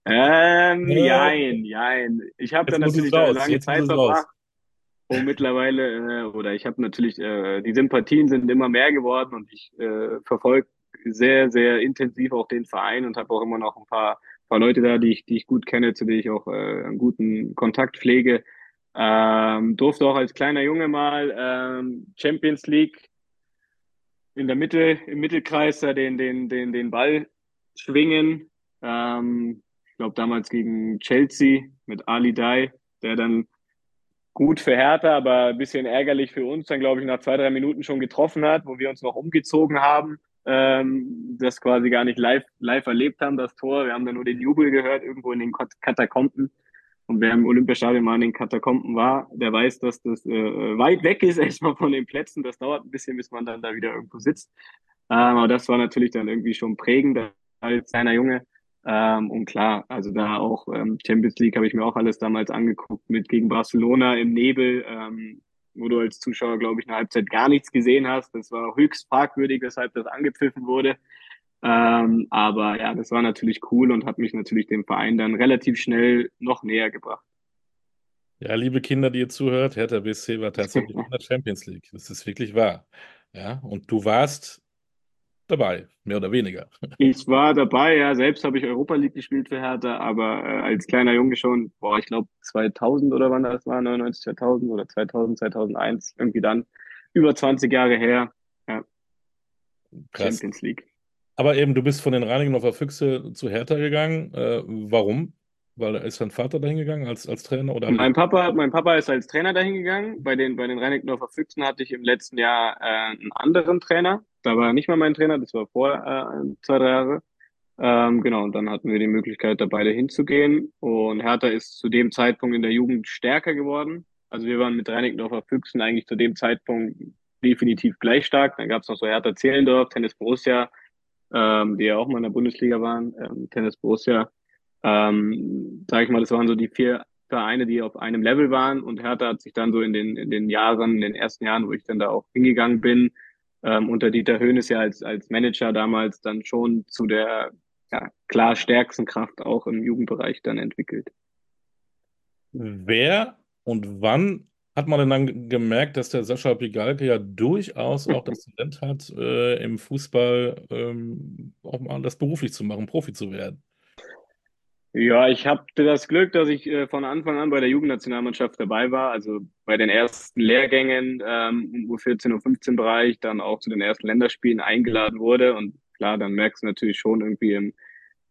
ähm, jein, jein. Ich habe da natürlich eine lange Jetzt Zeit verbracht. Und mittlerweile, äh, oder ich habe natürlich, äh, die Sympathien sind immer mehr geworden und ich äh, verfolge sehr, sehr intensiv auch den Verein und habe auch immer noch ein paar, paar Leute da, die ich, die ich gut kenne, zu denen ich auch äh, einen guten Kontakt pflege. Ähm, durfte auch als kleiner Junge mal ähm, Champions League in der Mitte, im Mittelkreis da den, den, den, den Ball schwingen. Ähm, ich glaube damals gegen Chelsea mit Ali Dai, der dann gut für Hertha, aber ein bisschen ärgerlich für uns dann, glaube ich, nach zwei, drei Minuten schon getroffen hat, wo wir uns noch umgezogen haben, ähm, das quasi gar nicht live, live erlebt haben, das Tor. Wir haben dann nur den Jubel gehört, irgendwo in den Katakomben. Und wer im Olympiastadion mal in den Katakomben war, der weiß, dass das äh, weit weg ist erstmal von den Plätzen. Das dauert ein bisschen, bis man dann da wieder irgendwo sitzt. Ähm, aber das war natürlich dann irgendwie schon prägend als kleiner Junge. Ähm, und klar, also da auch ähm, Champions League habe ich mir auch alles damals angeguckt mit gegen Barcelona im Nebel, ähm, wo du als Zuschauer, glaube ich, eine Halbzeit gar nichts gesehen hast. Das war höchst fragwürdig, weshalb das angepfiffen wurde. Ähm, aber ja, das war natürlich cool und hat mich natürlich dem Verein dann relativ schnell noch näher gebracht. Ja, liebe Kinder, die ihr zuhört, Hertha BSC war tatsächlich in der Champions League. Das ist wirklich wahr. Ja, und du warst dabei, mehr oder weniger. Ich war dabei, ja. Selbst habe ich Europa League gespielt für Hertha, aber äh, als kleiner Junge schon, boah, ich glaube 2000 oder wann das war, 99, 2000 oder 2000, 2001, irgendwie dann. Über 20 Jahre her. Ja. Krass. Champions League. Aber eben, du bist von den Reinigendorfer Füchse zu Hertha gegangen. Äh, warum? Weil ist dein Vater dahin gegangen als, als Trainer? Oder mein, Papa, mein Papa ist als Trainer dahin gegangen. Bei den, bei den Reinigendorfer Füchsen hatte ich im letzten Jahr äh, einen anderen Trainer. Da war nicht mal mein Trainer, das war vor äh, zwei, drei Jahre. Ähm, genau, und dann hatten wir die Möglichkeit, da beide hinzugehen. Und Hertha ist zu dem Zeitpunkt in der Jugend stärker geworden. Also wir waren mit Reinigendorfer Füchsen eigentlich zu dem Zeitpunkt definitiv gleich stark. Dann gab es noch so Hertha Zehlendorf, Tennis Borussia, ähm, die ja auch mal in der Bundesliga waren, ähm, Tennis Borussia. Ähm, sag ich mal, das waren so die vier Vereine, die auf einem Level waren und Hertha hat sich dann so in den, in den Jahren, in den ersten Jahren, wo ich dann da auch hingegangen bin, ähm, unter Dieter Höhnes ja als, als Manager damals dann schon zu der ja, klar stärksten Kraft auch im Jugendbereich dann entwickelt. Wer und wann hat man denn dann gemerkt, dass der Sascha Pigalke ja durchaus auch das Talent hat, äh, im Fußball ähm, auch mal das beruflich zu machen, Profi zu werden? Ja, ich hatte das Glück, dass ich äh, von Anfang an bei der Jugendnationalmannschaft dabei war, also bei den ersten Lehrgängen ähm, im U14 und 15 Bereich, dann auch zu den ersten Länderspielen eingeladen wurde. Und klar, dann merkst du natürlich schon irgendwie im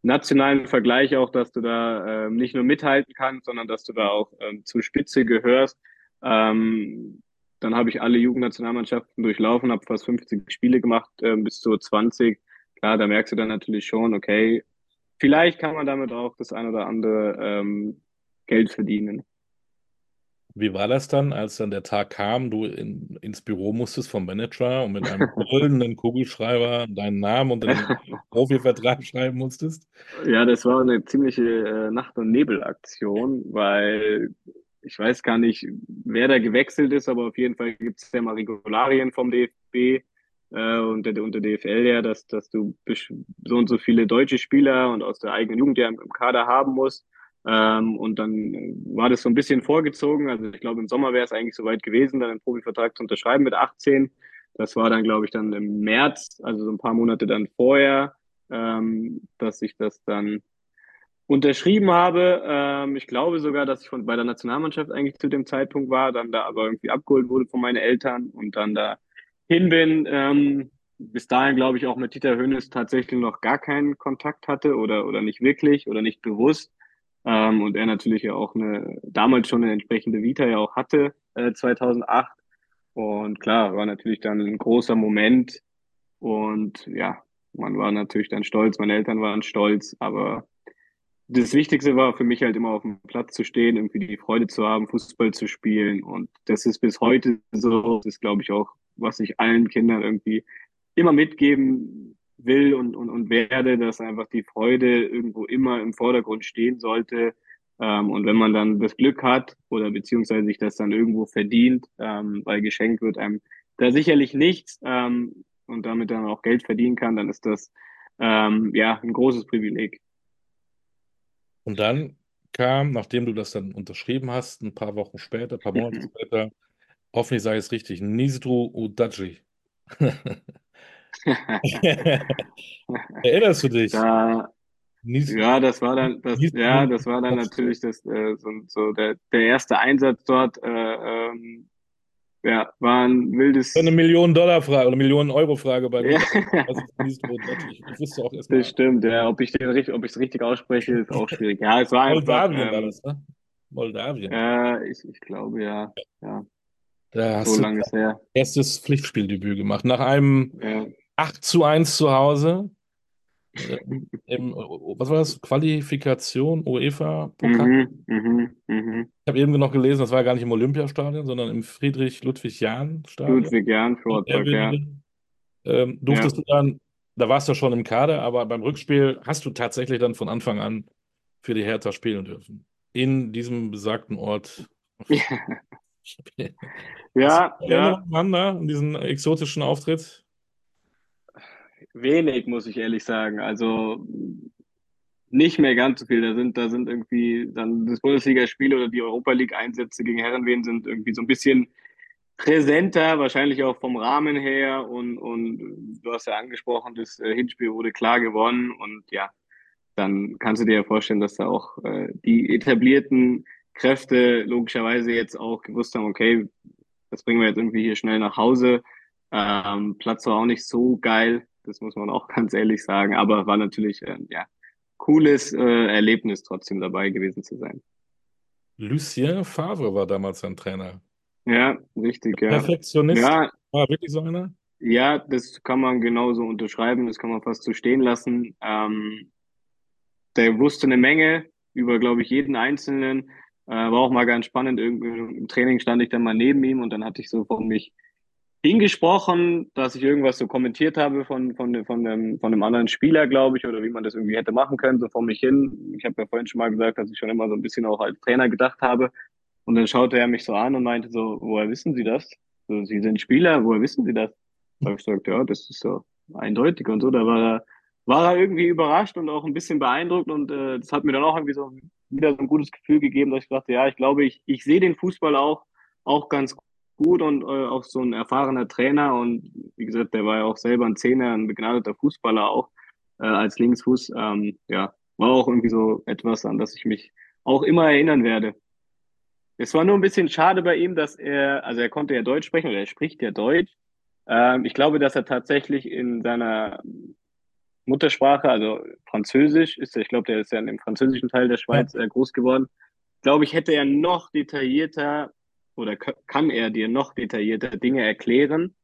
nationalen Vergleich auch, dass du da ähm, nicht nur mithalten kannst, sondern dass du da auch ähm, zur Spitze gehörst. Ähm, dann habe ich alle Jugendnationalmannschaften durchlaufen, habe fast 50 Spiele gemacht, äh, bis zu 20. Klar, da merkst du dann natürlich schon, okay, vielleicht kann man damit auch das ein oder andere ähm, Geld verdienen. Wie war das dann, als dann der Tag kam, du in, ins Büro musstest vom Manager und mit einem goldenen Kugelschreiber deinen Namen und den Profivertrag schreiben musstest? Ja, das war eine ziemliche äh, Nacht- und Nebelaktion, weil ich weiß gar nicht, wer da gewechselt ist, aber auf jeden Fall gibt es ja mal Regularien vom DFB äh, und der, und DFL ja, dass, dass du so und so viele deutsche Spieler und aus der eigenen Jugend ja im, Kader haben musst. Ähm, und dann war das so ein bisschen vorgezogen. Also ich glaube, im Sommer wäre es eigentlich soweit gewesen, dann einen Profivertrag zu unterschreiben mit 18. Das war dann, glaube ich, dann im März, also so ein paar Monate dann vorher, ähm, dass ich das dann unterschrieben habe. Ähm, ich glaube sogar, dass ich von, bei der Nationalmannschaft eigentlich zu dem Zeitpunkt war, dann da aber irgendwie abgeholt wurde von meinen Eltern und dann da hin bin. Ähm, bis dahin, glaube ich, auch mit Dieter Hönes tatsächlich noch gar keinen Kontakt hatte oder, oder nicht wirklich oder nicht bewusst. Ähm, und er natürlich ja auch eine, damals schon eine entsprechende Vita ja auch hatte, äh, 2008. Und klar, war natürlich dann ein großer Moment. Und ja, man war natürlich dann stolz, meine Eltern waren stolz, aber das Wichtigste war für mich halt immer auf dem Platz zu stehen, irgendwie die Freude zu haben, Fußball zu spielen. Und das ist bis heute so. Das ist, glaube ich, auch, was ich allen Kindern irgendwie immer mitgeben will und, und, und werde, dass einfach die Freude irgendwo immer im Vordergrund stehen sollte. Ähm, und wenn man dann das Glück hat oder beziehungsweise sich das dann irgendwo verdient, ähm, weil geschenkt wird einem da sicherlich nichts ähm, und damit dann auch Geld verdienen kann, dann ist das ja ein großes Privileg. Und dann kam, nachdem du das dann unterschrieben hast, ein paar Wochen später, ein paar Monate später, hoffentlich sage ich es richtig, Nizru Udaji. Erinnerst du dich? Da, ja, das war dann, das, ja, das war dann natürlich das, äh, so, so der, der erste Einsatz dort. Äh, ähm, ja, war ein wildes. Eine Million-Dollar-Frage oder Millionen-Euro-Frage bei mir. Ja. ich, ich wusste auch erstmal. Das stimmt, ja. Ob ich es richtig ausspreche, ist auch schwierig. Ja, es war Moldawien einfach. Ähm, war das, ne? Moldawien. Ja, ich, ich glaube, ja. ja. Da hast so lange ist her. Erstes Pflichtspieldebüt gemacht. Nach einem ja. 8 zu 1 zu Hause. Äh, Im, was war das? Qualifikation, UEFA-Pokal? Mhm, mh, mh. Ich habe eben noch gelesen, das war gar nicht im Olympiastadion, sondern im Friedrich-Ludwig-Jahn-Stadion. Ludwig-Jahn, Sportpark, ja. Ähm, durftest ja. du dann, da warst du schon im Kader, aber beim Rückspiel hast du tatsächlich dann von Anfang an für die Hertha spielen dürfen. In diesem besagten Ort. ja, ja. An diesen exotischen Auftritt? Wenig, muss ich ehrlich sagen. Also nicht mehr ganz so viel. Da sind, da sind irgendwie dann das Bundesligaspiel oder die Europa League-Einsätze gegen Herrenwehen sind irgendwie so ein bisschen präsenter, wahrscheinlich auch vom Rahmen her. Und, und du hast ja angesprochen, das äh, Hinspiel wurde klar gewonnen. Und ja, dann kannst du dir ja vorstellen, dass da auch äh, die etablierten Kräfte logischerweise jetzt auch gewusst haben, okay, das bringen wir jetzt irgendwie hier schnell nach Hause. Ähm, Platz war auch nicht so geil, das muss man auch ganz ehrlich sagen, aber war natürlich äh, ja cooles äh, Erlebnis trotzdem dabei gewesen zu sein. Lucien Favre war damals sein Trainer. Ja, richtig, ja. Perfektionist. Ja, war wirklich so einer? Ja, das kann man genauso unterschreiben, das kann man fast so stehen lassen. Ähm, der wusste eine Menge über, glaube ich, jeden Einzelnen. Äh, war auch mal ganz spannend. Irgendwie im Training stand ich dann mal neben ihm und dann hatte ich so von mich hingesprochen, dass ich irgendwas so kommentiert habe von, von, von, dem, von einem anderen Spieler, glaube ich, oder wie man das irgendwie hätte machen können, so vor mich hin. Ich habe ja vorhin schon mal gesagt, dass ich schon immer so ein bisschen auch als Trainer gedacht habe. Und dann schaute er mich so an und meinte so, woher wissen Sie das? So, Sie sind Spieler, woher wissen Sie das? Da habe ich gesagt, ja, das ist so eindeutig und so. Da war er, war er irgendwie überrascht und auch ein bisschen beeindruckt und äh, das hat mir dann auch irgendwie so wieder so ein gutes Gefühl gegeben, dass ich dachte, ja, ich glaube, ich, ich sehe den Fußball auch, auch ganz gut und äh, auch so ein erfahrener Trainer und wie gesagt, der war ja auch selber ein Zehner, ein begnadeter Fußballer auch äh, als Linksfuß. Ähm, ja, war auch irgendwie so etwas, an das ich mich auch immer erinnern werde. Es war nur ein bisschen schade bei ihm, dass er, also er konnte ja Deutsch sprechen oder er spricht ja Deutsch. Ähm, ich glaube, dass er tatsächlich in seiner Muttersprache, also Französisch ist er, ich glaube, der ist ja im französischen Teil der Schweiz äh, groß geworden. Glaube ich, hätte er noch detaillierter oder kann er dir noch detaillierter Dinge erklären.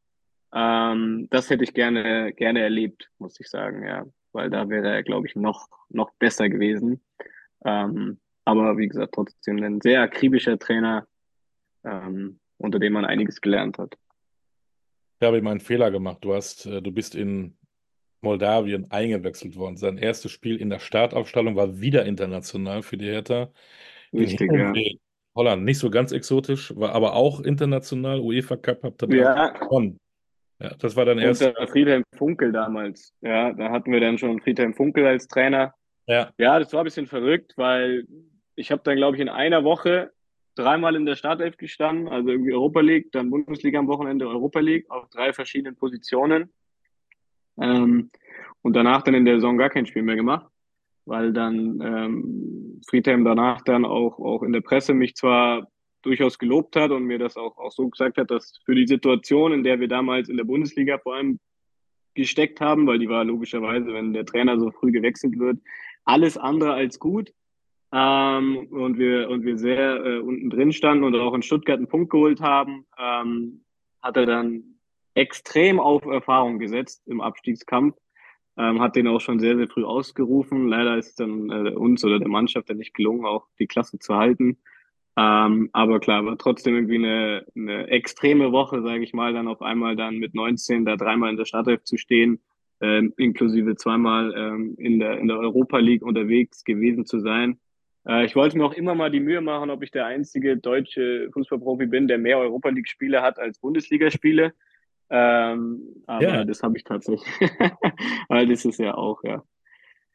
Ähm, das hätte ich gerne, gerne erlebt, muss ich sagen, ja. Weil da wäre er, glaube ich, noch, noch besser gewesen. Ähm, aber wie gesagt, trotzdem ein sehr akribischer Trainer, ähm, unter dem man einiges gelernt hat. Ich habe ihm einen Fehler gemacht. Du hast, äh, du bist in Moldawien eingewechselt worden. Sein erstes Spiel in der Startaufstellung war wieder international für die Hertha. Richtig, ja. Holland, nicht so ganz exotisch, war aber auch international. UEFA Cup habt ihr ja. gewonnen. Ja, das war dann erst. Friedhelm Funkel damals. Ja, da hatten wir dann schon Friedhelm Funkel als Trainer. Ja. Ja, das war ein bisschen verrückt, weil ich habe dann, glaube ich, in einer Woche dreimal in der Startelf gestanden, also irgendwie Europa League, dann Bundesliga am Wochenende, Europa League, auf drei verschiedenen Positionen. Ähm, und danach dann in der Saison gar kein Spiel mehr gemacht, weil dann ähm, Friedhelm danach dann auch, auch in der Presse mich zwar durchaus gelobt hat und mir das auch, auch so gesagt hat, dass für die Situation, in der wir damals in der Bundesliga vor allem gesteckt haben, weil die war logischerweise, wenn der Trainer so früh gewechselt wird, alles andere als gut. Ähm, und wir und wir sehr äh, unten drin standen und auch in Stuttgart einen Punkt geholt haben, ähm, hat er dann extrem auf Erfahrung gesetzt im Abstiegskampf. Ähm, hat den auch schon sehr, sehr früh ausgerufen. Leider ist es dann äh, uns oder der Mannschaft dann nicht gelungen, auch die Klasse zu halten. Ähm, aber klar, war trotzdem irgendwie eine, eine extreme Woche, sage ich mal, dann auf einmal dann mit 19 da dreimal in der Startelf zu stehen, ähm, inklusive zweimal ähm, in der in der Europa League unterwegs gewesen zu sein. Äh, ich wollte mir auch immer mal die Mühe machen, ob ich der einzige deutsche Fußballprofi bin, der mehr Europa League-Spiele hat als Bundesligaspiele. Ähm, aber ja. das habe ich tatsächlich. Weil das ist ja auch, ja.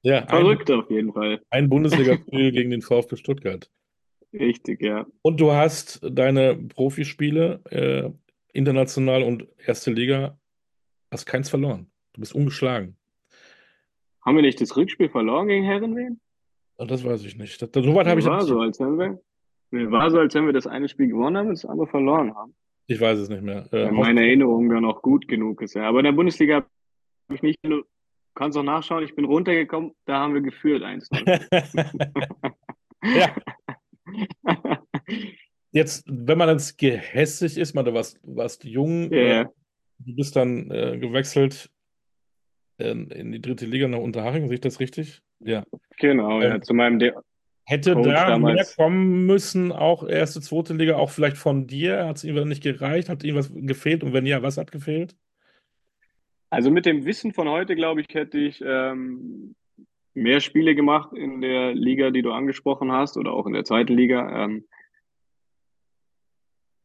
Ja, verrückt ein, auf jeden Fall. Ein Bundesligaspiel gegen den VfB Stuttgart. Richtig, ja. Und du hast deine Profispiele äh, international und erste Liga, hast keins verloren. Du bist ungeschlagen. Haben wir nicht das Rückspiel verloren gegen Herrenwehen? Das weiß ich nicht. Das, so weit habe ich war so, als wenn wir, war so, als wenn wir das eine Spiel gewonnen haben und das andere verloren haben. Ich weiß es nicht mehr. Äh, meine Erinnerung dann auch gut genug ist. Ja. Aber in der Bundesliga habe ich nicht, du kannst auch nachschauen, ich bin runtergekommen, da haben wir geführt eins. ja. Jetzt, wenn man jetzt gehässig ist, man, du warst, warst jung, yeah. äh, du bist dann äh, gewechselt in, in, die dritte Liga nach Unterhaching, sehe ich das richtig? Ja. Genau, ähm, ja, zu meinem De Hätte Coach da damals. mehr kommen müssen, auch erste, zweite Liga, auch vielleicht von dir? Hat es ihm nicht gereicht? Hat ihm was gefehlt? Und wenn ja, was hat gefehlt? Also mit dem Wissen von heute, glaube ich, hätte ich ähm, mehr Spiele gemacht in der Liga, die du angesprochen hast, oder auch in der zweiten Liga. Ähm,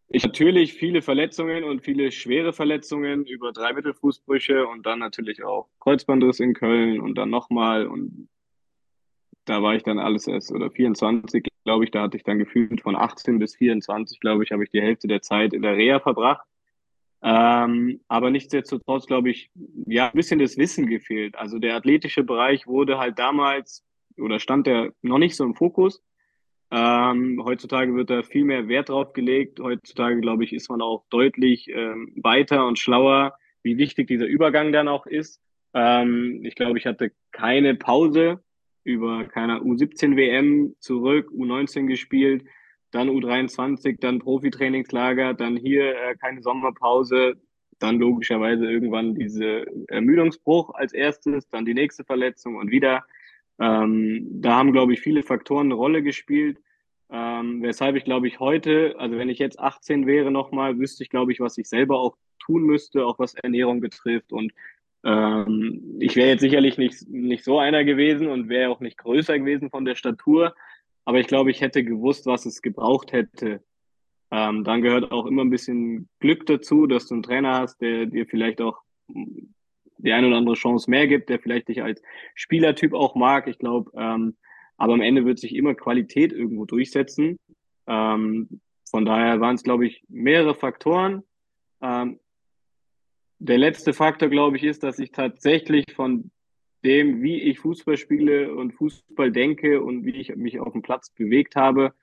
ich natürlich viele Verletzungen und viele schwere Verletzungen über drei Mittelfußbrüche und dann natürlich auch Kreuzbandriss in Köln und dann nochmal und da war ich dann alles erst, oder 24, glaube ich, da hatte ich dann gefühlt von 18 bis 24, glaube ich, habe ich die Hälfte der Zeit in der Reha verbracht. Ähm, aber nichtsdestotrotz, glaube ich, ja, ein bisschen das Wissen gefehlt. Also der athletische Bereich wurde halt damals oder stand der noch nicht so im Fokus. Ähm, heutzutage wird da viel mehr Wert drauf gelegt. Heutzutage, glaube ich, ist man auch deutlich ähm, weiter und schlauer, wie wichtig dieser Übergang dann auch ist. Ähm, ich glaube, ich hatte keine Pause über keiner U17 WM zurück, U19 gespielt, dann U23, dann Profitrainingslager, dann hier äh, keine Sommerpause, dann logischerweise irgendwann diese Ermüdungsbruch als erstes, dann die nächste Verletzung und wieder. Ähm, da haben, glaube ich, viele Faktoren eine Rolle gespielt. Ähm, weshalb ich, glaube ich, heute, also wenn ich jetzt 18 wäre nochmal, wüsste ich, glaube ich, was ich selber auch tun müsste, auch was Ernährung betrifft und ähm, ich wäre jetzt sicherlich nicht, nicht so einer gewesen und wäre auch nicht größer gewesen von der Statur, aber ich glaube, ich hätte gewusst, was es gebraucht hätte. Ähm, dann gehört auch immer ein bisschen Glück dazu, dass du einen Trainer hast, der dir vielleicht auch die eine oder andere Chance mehr gibt, der vielleicht dich als Spielertyp auch mag. Ich glaube, ähm, aber am Ende wird sich immer Qualität irgendwo durchsetzen. Ähm, von daher waren es, glaube ich, mehrere Faktoren. Ähm, der letzte Faktor, glaube ich, ist, dass ich tatsächlich von dem, wie ich Fußball spiele und Fußball denke und wie ich mich auf dem Platz bewegt habe,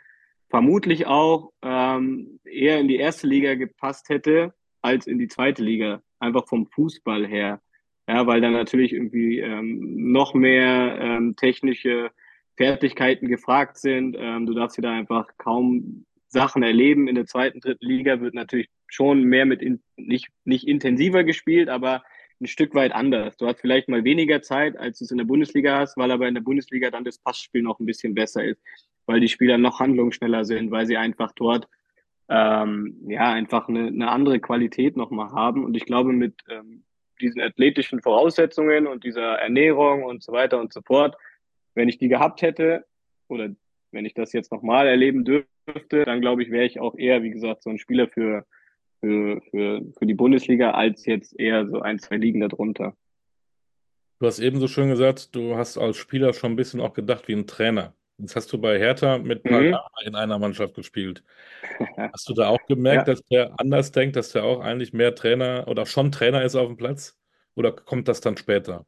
vermutlich auch ähm, eher in die erste Liga gepasst hätte als in die zweite Liga. Einfach vom Fußball her. Ja, weil dann natürlich irgendwie ähm, noch mehr ähm, technische Fertigkeiten gefragt sind. Ähm, du darfst hier da einfach kaum Sachen erleben. In der zweiten, dritten Liga wird natürlich schon mehr mit in, nicht, nicht intensiver gespielt, aber ein Stück weit anders. Du hast vielleicht mal weniger Zeit, als du es in der Bundesliga hast, weil aber in der Bundesliga dann das Passspiel noch ein bisschen besser ist, weil die Spieler noch handlungsschneller sind, weil sie einfach dort ähm, ja einfach eine, eine andere Qualität nochmal haben. Und ich glaube, mit ähm, diesen athletischen Voraussetzungen und dieser Ernährung und so weiter und so fort, wenn ich die gehabt hätte oder wenn ich das jetzt nochmal erleben dürfte, dann glaube ich, wäre ich auch eher, wie gesagt, so ein Spieler für, für, für, für die Bundesliga als jetzt eher so ein, zwei Ligen darunter. Du hast eben so schön gesagt, du hast als Spieler schon ein bisschen auch gedacht wie ein Trainer. Jetzt hast du bei Hertha mit mhm. in einer Mannschaft gespielt. Hast du da auch gemerkt, ja. dass der anders denkt, dass der auch eigentlich mehr Trainer oder schon Trainer ist auf dem Platz? Oder kommt das dann später?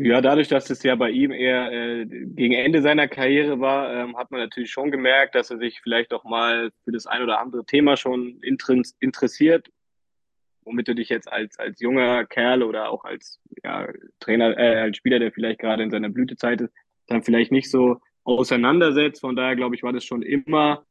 Ja, dadurch, dass es ja bei ihm eher äh, gegen Ende seiner Karriere war, ähm, hat man natürlich schon gemerkt, dass er sich vielleicht auch mal für das ein oder andere Thema schon interessiert, womit du dich jetzt als, als junger Kerl oder auch als ja, Trainer, äh, als Spieler, der vielleicht gerade in seiner Blütezeit ist, dann vielleicht nicht so auseinandersetzt. Von daher, glaube ich, war das schon immer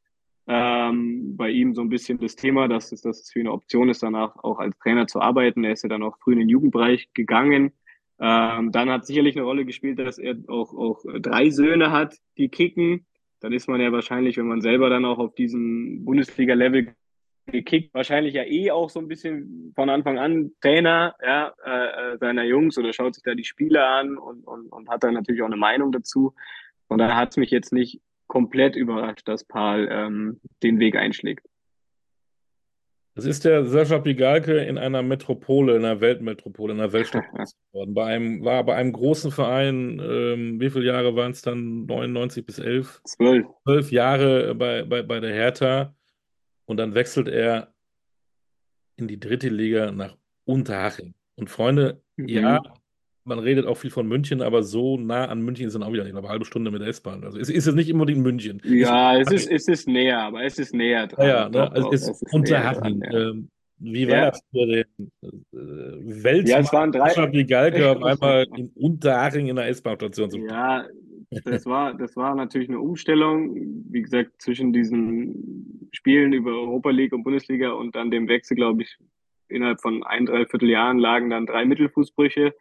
ähm, bei ihm so ein bisschen das Thema, dass es, dass es für eine Option ist, danach auch als Trainer zu arbeiten. Er ist ja dann auch früh in den Jugendbereich gegangen ähm, dann hat sicherlich eine Rolle gespielt, dass er auch, auch drei Söhne hat, die kicken. Dann ist man ja wahrscheinlich, wenn man selber dann auch auf diesem Bundesliga-Level gekickt, wahrscheinlich ja eh auch so ein bisschen von Anfang an Trainer ja, äh, äh seiner Jungs oder schaut sich da die Spiele an und, und, und hat dann natürlich auch eine Meinung dazu. Und da hat es mich jetzt nicht komplett überrascht, dass Paul ähm, den Weg einschlägt. Das ist der Sascha Pigalke in einer Metropole, in einer Weltmetropole, in einer Weltstadt geworden. Bei einem, war bei einem großen Verein, ähm, wie viele Jahre waren es dann? 99 bis 11? Zwölf. Zwölf Jahre bei, bei, bei der Hertha. Und dann wechselt er in die dritte Liga nach Unterhaching. Und Freunde, mhm. ja, man redet auch viel von München, aber so nah an München sind auch wieder nicht, eine halbe Stunde mit der S-Bahn. Also es ist es nicht unbedingt München. Ja, es ist, es ist näher, aber es ist näher dran. Ja, ne? also es ist, ist Unterhaching. Ja. Ähm, wie war ja. das für den äh, Welt? Ja, es auf einmal in Unterhaching in der S-Bahn-Station zu Ja, das war, das war natürlich eine Umstellung, wie gesagt, zwischen diesen Spielen über Europa League und Bundesliga und dann dem Wechsel, glaube ich, innerhalb von ein, dreiviertel Jahren lagen dann drei Mittelfußbrüche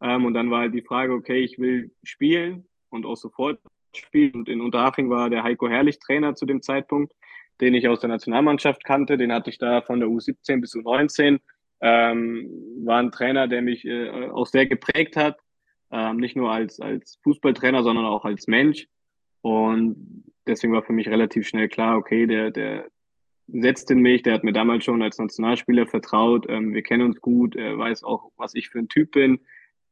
ähm, und dann war halt die Frage, okay, ich will spielen und auch sofort spielen. Und in Unterhaching war der Heiko Herrlich Trainer zu dem Zeitpunkt, den ich aus der Nationalmannschaft kannte. Den hatte ich da von der U17 bis U19. Ähm, war ein Trainer, der mich äh, auch sehr geprägt hat. Ähm, nicht nur als, als Fußballtrainer, sondern auch als Mensch. Und deswegen war für mich relativ schnell klar, okay, der, der setzt in mich, der hat mir damals schon als Nationalspieler vertraut. Ähm, wir kennen uns gut, er weiß auch, was ich für ein Typ bin.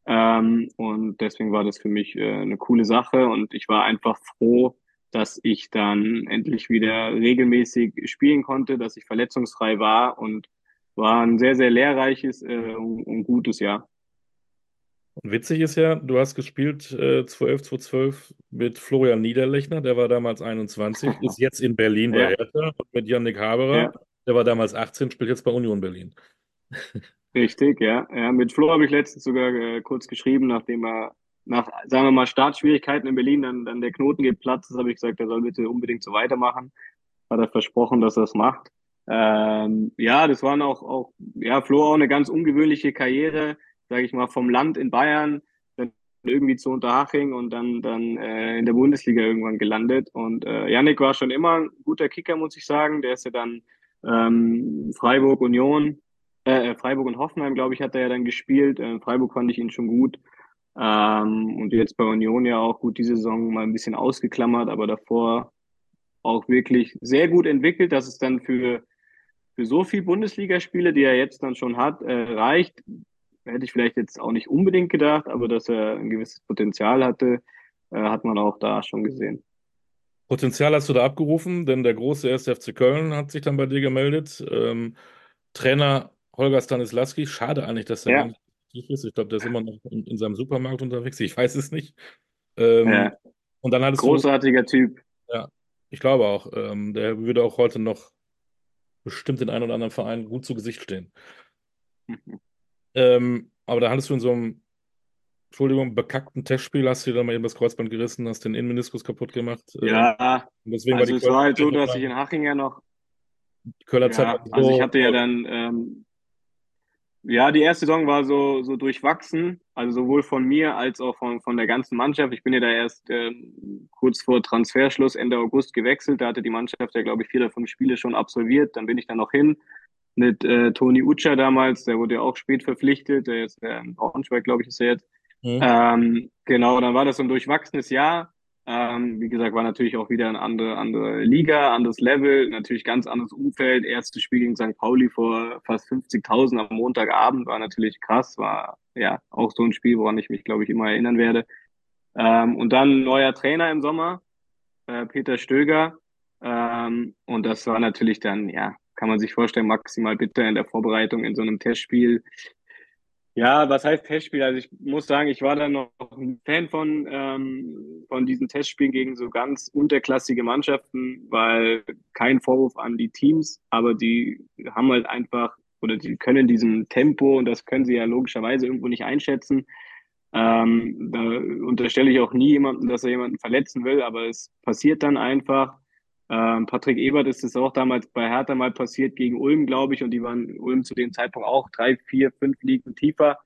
Ähm, und deswegen war das für mich äh, eine coole Sache und ich war einfach froh, dass ich dann endlich wieder regelmäßig spielen konnte, dass ich verletzungsfrei war und war ein sehr, sehr lehrreiches äh, und gutes Jahr. Und witzig ist ja, du hast gespielt äh, 2011, 2012 mit Florian Niederlechner, der war damals 21, ist jetzt in Berlin bei ja. Hertha und mit Yannick Haberer, ja. der war damals 18, spielt jetzt bei Union Berlin. Richtig, ja. ja mit Flo habe ich letztens sogar äh, kurz geschrieben, nachdem er nach, sagen wir mal, Startschwierigkeiten in Berlin dann, dann der Knoten geplatzt ist, habe ich gesagt, er soll bitte unbedingt so weitermachen. Hat er versprochen, dass er es macht. Ähm, ja, das waren auch, auch, ja, Flo auch eine ganz ungewöhnliche Karriere, sage ich mal, vom Land in Bayern, dann irgendwie zu Unterhaching und dann, dann äh, in der Bundesliga irgendwann gelandet. Und äh, Yannick war schon immer ein guter Kicker, muss ich sagen. Der ist ja dann ähm, Freiburg Union äh, äh, Freiburg und Hoffenheim, glaube ich, hat er ja dann gespielt. Äh, Freiburg fand ich ihn schon gut. Ähm, und jetzt bei Union ja auch gut die Saison mal ein bisschen ausgeklammert, aber davor auch wirklich sehr gut entwickelt, dass es dann für, für so viel Bundesligaspiele, die er jetzt dann schon hat, äh, reicht. Hätte ich vielleicht jetzt auch nicht unbedingt gedacht, aber dass er ein gewisses Potenzial hatte, äh, hat man auch da schon gesehen. Potenzial hast du da abgerufen, denn der große 1. FC Köln hat sich dann bei dir gemeldet. Ähm, Trainer Holger Stanislawski, schade eigentlich, dass er ja. aktiv ist. Ich glaube, der ist immer noch in, in, seinem Supermarkt unterwegs. Ich weiß es nicht. Ähm, ja. Und dann hattest Großartiger du, Typ. Ja, ich glaube auch. Ähm, der würde auch heute noch bestimmt den einen oder anderen Verein gut zu Gesicht stehen. Mhm. Ähm, aber da hattest du in so einem, Entschuldigung, bekackten Testspiel, hast du dir dann mal eben das Kreuzband gerissen, hast den Innenmeniskus kaputt gemacht. Ähm, ja, deswegen also war es war halt so, dass ich in Haching ja noch. Köller Zeit ja, also ich hatte ja dann ähm, ja, die erste Saison war so, so durchwachsen, also sowohl von mir als auch von, von der ganzen Mannschaft. Ich bin ja da erst äh, kurz vor Transferschluss Ende August gewechselt. Da hatte die Mannschaft ja, glaube ich, vier oder fünf Spiele schon absolviert. Dann bin ich dann noch hin mit äh, Toni Utscher damals, der wurde ja auch spät verpflichtet. Der ist der in Braunschweig, glaube ich, ist er jetzt. Mhm. Ähm, genau, dann war das so ein durchwachsenes Jahr. Ähm, wie gesagt, war natürlich auch wieder eine andere, andere Liga, anderes Level, natürlich ganz anderes Umfeld. Erstes Spiel gegen St. Pauli vor fast 50.000 am Montagabend war natürlich krass, war ja auch so ein Spiel, woran ich mich, glaube ich, immer erinnern werde. Ähm, und dann neuer Trainer im Sommer, äh, Peter Stöger. Ähm, und das war natürlich dann, ja, kann man sich vorstellen, maximal bitter in der Vorbereitung in so einem Testspiel ja, was heißt Testspiel? Also ich muss sagen, ich war da noch ein Fan von, ähm, von diesen Testspielen gegen so ganz unterklassige Mannschaften, weil kein Vorwurf an die Teams, aber die haben halt einfach oder die können diesem Tempo und das können sie ja logischerweise irgendwo nicht einschätzen. Ähm, da unterstelle ich auch nie jemanden, dass er jemanden verletzen will, aber es passiert dann einfach. Ähm, Patrick Ebert ist es auch damals bei Hertha mal passiert gegen Ulm, glaube ich, und die waren Ulm zu dem Zeitpunkt auch drei, vier, fünf Ligen tiefer.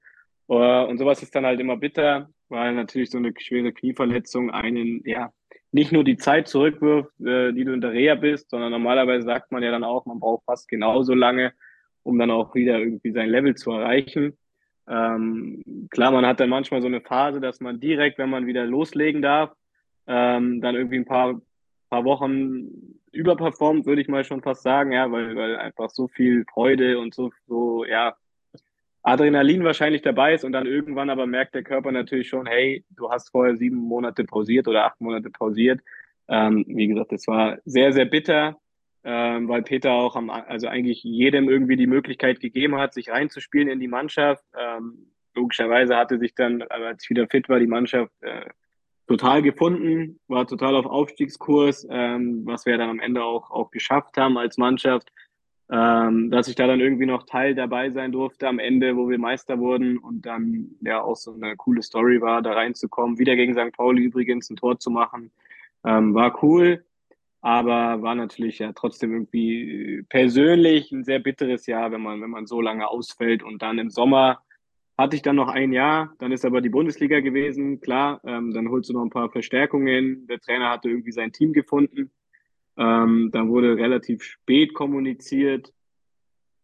Uh, und sowas ist dann halt immer bitter, weil natürlich so eine schwere Knieverletzung einen, ja, nicht nur die Zeit zurückwirft, äh, die du in der Reha bist, sondern normalerweise sagt man ja dann auch, man braucht fast genauso lange, um dann auch wieder irgendwie sein Level zu erreichen. Ähm, klar, man hat dann manchmal so eine Phase, dass man direkt, wenn man wieder loslegen darf, ähm, dann irgendwie ein paar paar Wochen überperformt, würde ich mal schon fast sagen, ja, weil, weil einfach so viel Freude und so, so, ja, Adrenalin wahrscheinlich dabei ist und dann irgendwann aber merkt der Körper natürlich schon, hey, du hast vorher sieben Monate pausiert oder acht Monate pausiert. Ähm, wie gesagt, es war sehr, sehr bitter, ähm, weil Peter auch am, also eigentlich jedem irgendwie die Möglichkeit gegeben hat, sich reinzuspielen in die Mannschaft. Ähm, logischerweise hatte sich dann, als ich wieder fit war, die Mannschaft äh, total gefunden, war total auf Aufstiegskurs, ähm, was wir dann am Ende auch, auch geschafft haben als Mannschaft. Ähm, dass ich da dann irgendwie noch Teil dabei sein durfte am Ende, wo wir Meister wurden und dann ja auch so eine coole Story war, da reinzukommen, wieder gegen St. Pauli übrigens ein Tor zu machen, ähm, war cool, aber war natürlich ja trotzdem irgendwie persönlich ein sehr bitteres Jahr, wenn man wenn man so lange ausfällt und dann im Sommer hatte ich dann noch ein Jahr, dann ist aber die Bundesliga gewesen, klar, ähm, dann holst du noch ein paar Verstärkungen. Der Trainer hatte irgendwie sein Team gefunden. Ähm, dann wurde relativ spät kommuniziert,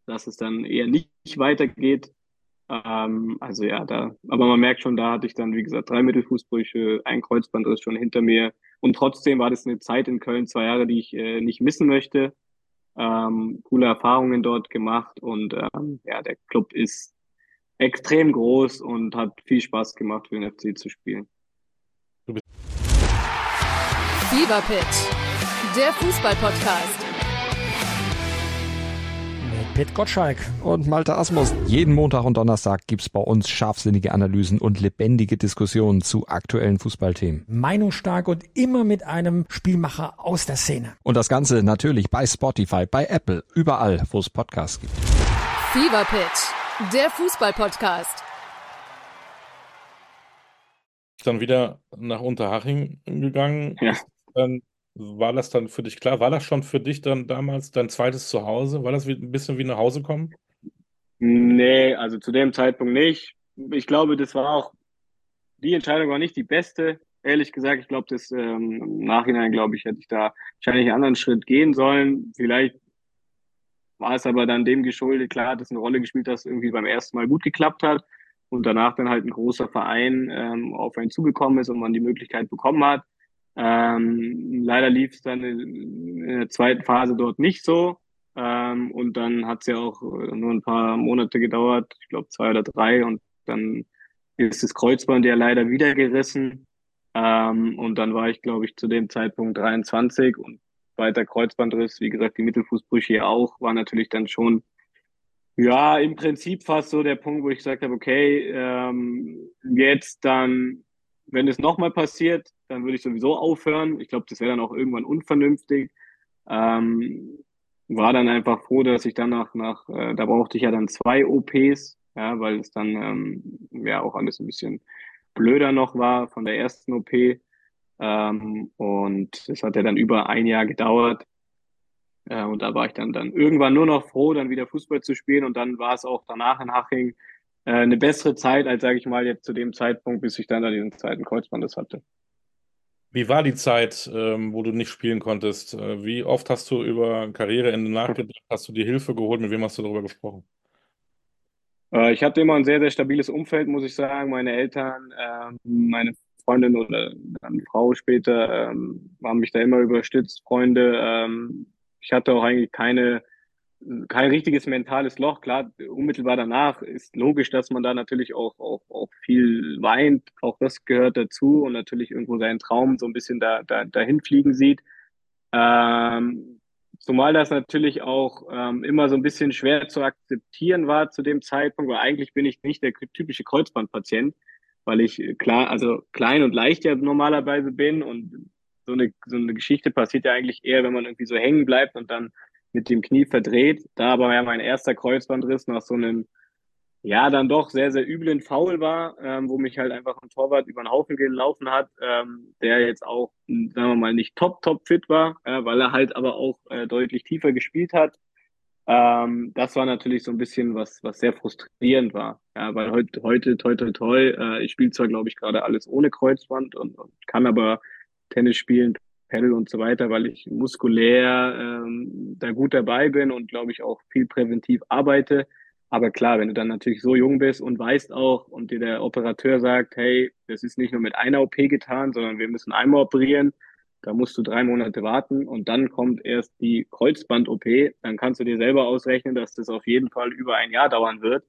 dass es dann eher nicht weitergeht. Ähm, also ja, da, aber man merkt schon, da hatte ich dann, wie gesagt, drei Mittelfußbrüche, ein Kreuzbandriss schon hinter mir. Und trotzdem war das eine Zeit in Köln, zwei Jahre, die ich äh, nicht missen möchte. Ähm, coole Erfahrungen dort gemacht und ähm, ja, der Club ist extrem groß und hat viel Spaß gemacht für den FC zu spielen. Fever Pitch, der Fußballpodcast. Mit Pit Gottschalk und Malte Asmus. Jeden Montag und Donnerstag gibt's bei uns scharfsinnige Analysen und lebendige Diskussionen zu aktuellen Fußballthemen. Meinungsstark und immer mit einem Spielmacher aus der Szene. Und das Ganze natürlich bei Spotify, bei Apple, überall, wo es Podcasts gibt. Fever Pitch der Fußballpodcast. Dann wieder nach Unterhaching gegangen. Ja. Dann war das dann für dich klar? War das schon für dich dann damals dein zweites Zuhause? War das ein bisschen wie nach Hause kommen? Nee, also zu dem Zeitpunkt nicht. Ich glaube, das war auch, die Entscheidung war nicht die beste. Ehrlich gesagt, ich glaube, das ähm, im Nachhinein, glaube ich, hätte ich da wahrscheinlich einen anderen Schritt gehen sollen. Vielleicht war es aber dann dem geschuldet, klar hat es eine Rolle gespielt, dass irgendwie beim ersten Mal gut geklappt hat und danach dann halt ein großer Verein ähm, auf einen zugekommen ist und man die Möglichkeit bekommen hat. Ähm, leider lief es dann in, der zweiten Phase dort nicht so. Ähm, und dann hat es ja auch nur ein paar Monate gedauert, ich glaube zwei oder drei, und dann ist das Kreuzband ja leider wieder gerissen. Ähm, und dann war ich, glaube ich, zu dem Zeitpunkt 23 und weiter Kreuzbandriss, wie gesagt, die Mittelfußbrüche auch, war natürlich dann schon Ja, im Prinzip fast so der Punkt, wo ich gesagt habe, okay, ähm, jetzt dann, wenn es nochmal passiert, dann würde ich sowieso aufhören. Ich glaube, das wäre dann auch irgendwann unvernünftig. Ähm, war dann einfach froh, dass ich dann nach, nach äh, da brauchte ich ja dann zwei OPs, ja, weil es dann ähm, ja auch alles ein bisschen blöder noch war von der ersten OP. Ähm, und es hat ja dann über ein Jahr gedauert. Äh, und da war ich dann, dann irgendwann nur noch froh, dann wieder Fußball zu spielen. Und dann war es auch danach in Haching äh, eine bessere Zeit, als sage ich mal jetzt zu dem Zeitpunkt, bis ich dann da diesen zweiten Kreuzbandes hatte. Wie war die Zeit, ähm, wo du nicht spielen konntest? Äh, wie oft hast du über Karriereende nachgedacht? Hast du dir Hilfe geholt? Mit wem hast du darüber gesprochen? Äh, ich hatte immer ein sehr, sehr stabiles Umfeld, muss ich sagen. Meine Eltern, äh, meine Freundin oder dann Frau später ähm, haben mich da immer überstützt, Freunde. Ähm, ich hatte auch eigentlich keine, kein richtiges mentales Loch. Klar, unmittelbar danach ist logisch, dass man da natürlich auch, auch, auch viel weint. Auch das gehört dazu und natürlich irgendwo seinen Traum so ein bisschen da, da, dahin fliegen sieht. Ähm, zumal das natürlich auch ähm, immer so ein bisschen schwer zu akzeptieren war zu dem Zeitpunkt, weil eigentlich bin ich nicht der typische Kreuzbandpatient, weil ich klar, also klein und leicht ja normalerweise bin und so eine, so eine Geschichte passiert ja eigentlich eher, wenn man irgendwie so hängen bleibt und dann mit dem Knie verdreht. Da aber ja mein erster Kreuzbandriss nach so einem, ja, dann doch sehr, sehr üblen Foul war, ähm, wo mich halt einfach ein Torwart über den Haufen gelaufen hat, ähm, der jetzt auch, sagen wir mal, nicht top, top fit war, äh, weil er halt aber auch äh, deutlich tiefer gespielt hat. Ähm, das war natürlich so ein bisschen was, was sehr frustrierend war. Ja, weil heute, heute, toi, toi, toi, äh, ich spiele zwar, glaube ich, gerade alles ohne Kreuzband und, und kann aber Tennis spielen, Pedal und so weiter, weil ich muskulär ähm, da gut dabei bin und glaube ich auch viel präventiv arbeite. Aber klar, wenn du dann natürlich so jung bist und weißt auch und dir der Operateur sagt, hey, das ist nicht nur mit einer OP getan, sondern wir müssen einmal operieren, da musst du drei Monate warten und dann kommt erst die Kreuzband-OP, dann kannst du dir selber ausrechnen, dass das auf jeden Fall über ein Jahr dauern wird.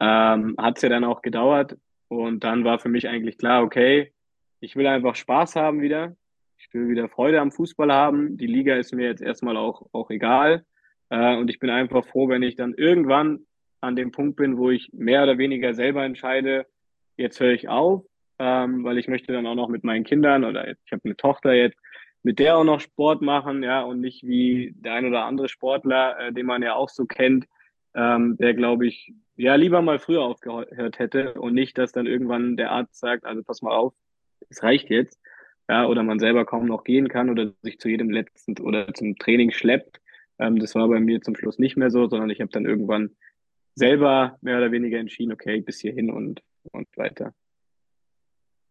Ähm, Hat es ja dann auch gedauert und dann war für mich eigentlich klar, okay, ich will einfach Spaß haben wieder. Ich will wieder Freude am Fußball haben. Die Liga ist mir jetzt erstmal auch, auch egal. Äh, und ich bin einfach froh, wenn ich dann irgendwann an dem Punkt bin, wo ich mehr oder weniger selber entscheide, jetzt höre ich auf, ähm, weil ich möchte dann auch noch mit meinen Kindern oder ich habe eine Tochter jetzt, mit der auch noch Sport machen, ja, und nicht wie der ein oder andere Sportler, äh, den man ja auch so kennt, ähm, der glaube ich, ja, lieber mal früher aufgehört hätte und nicht, dass dann irgendwann der Arzt sagt, also pass mal auf, es reicht jetzt, ja, oder man selber kaum noch gehen kann oder sich zu jedem letzten oder zum Training schleppt. Ähm, das war bei mir zum Schluss nicht mehr so, sondern ich habe dann irgendwann selber mehr oder weniger entschieden, okay, bis hierhin und, und weiter.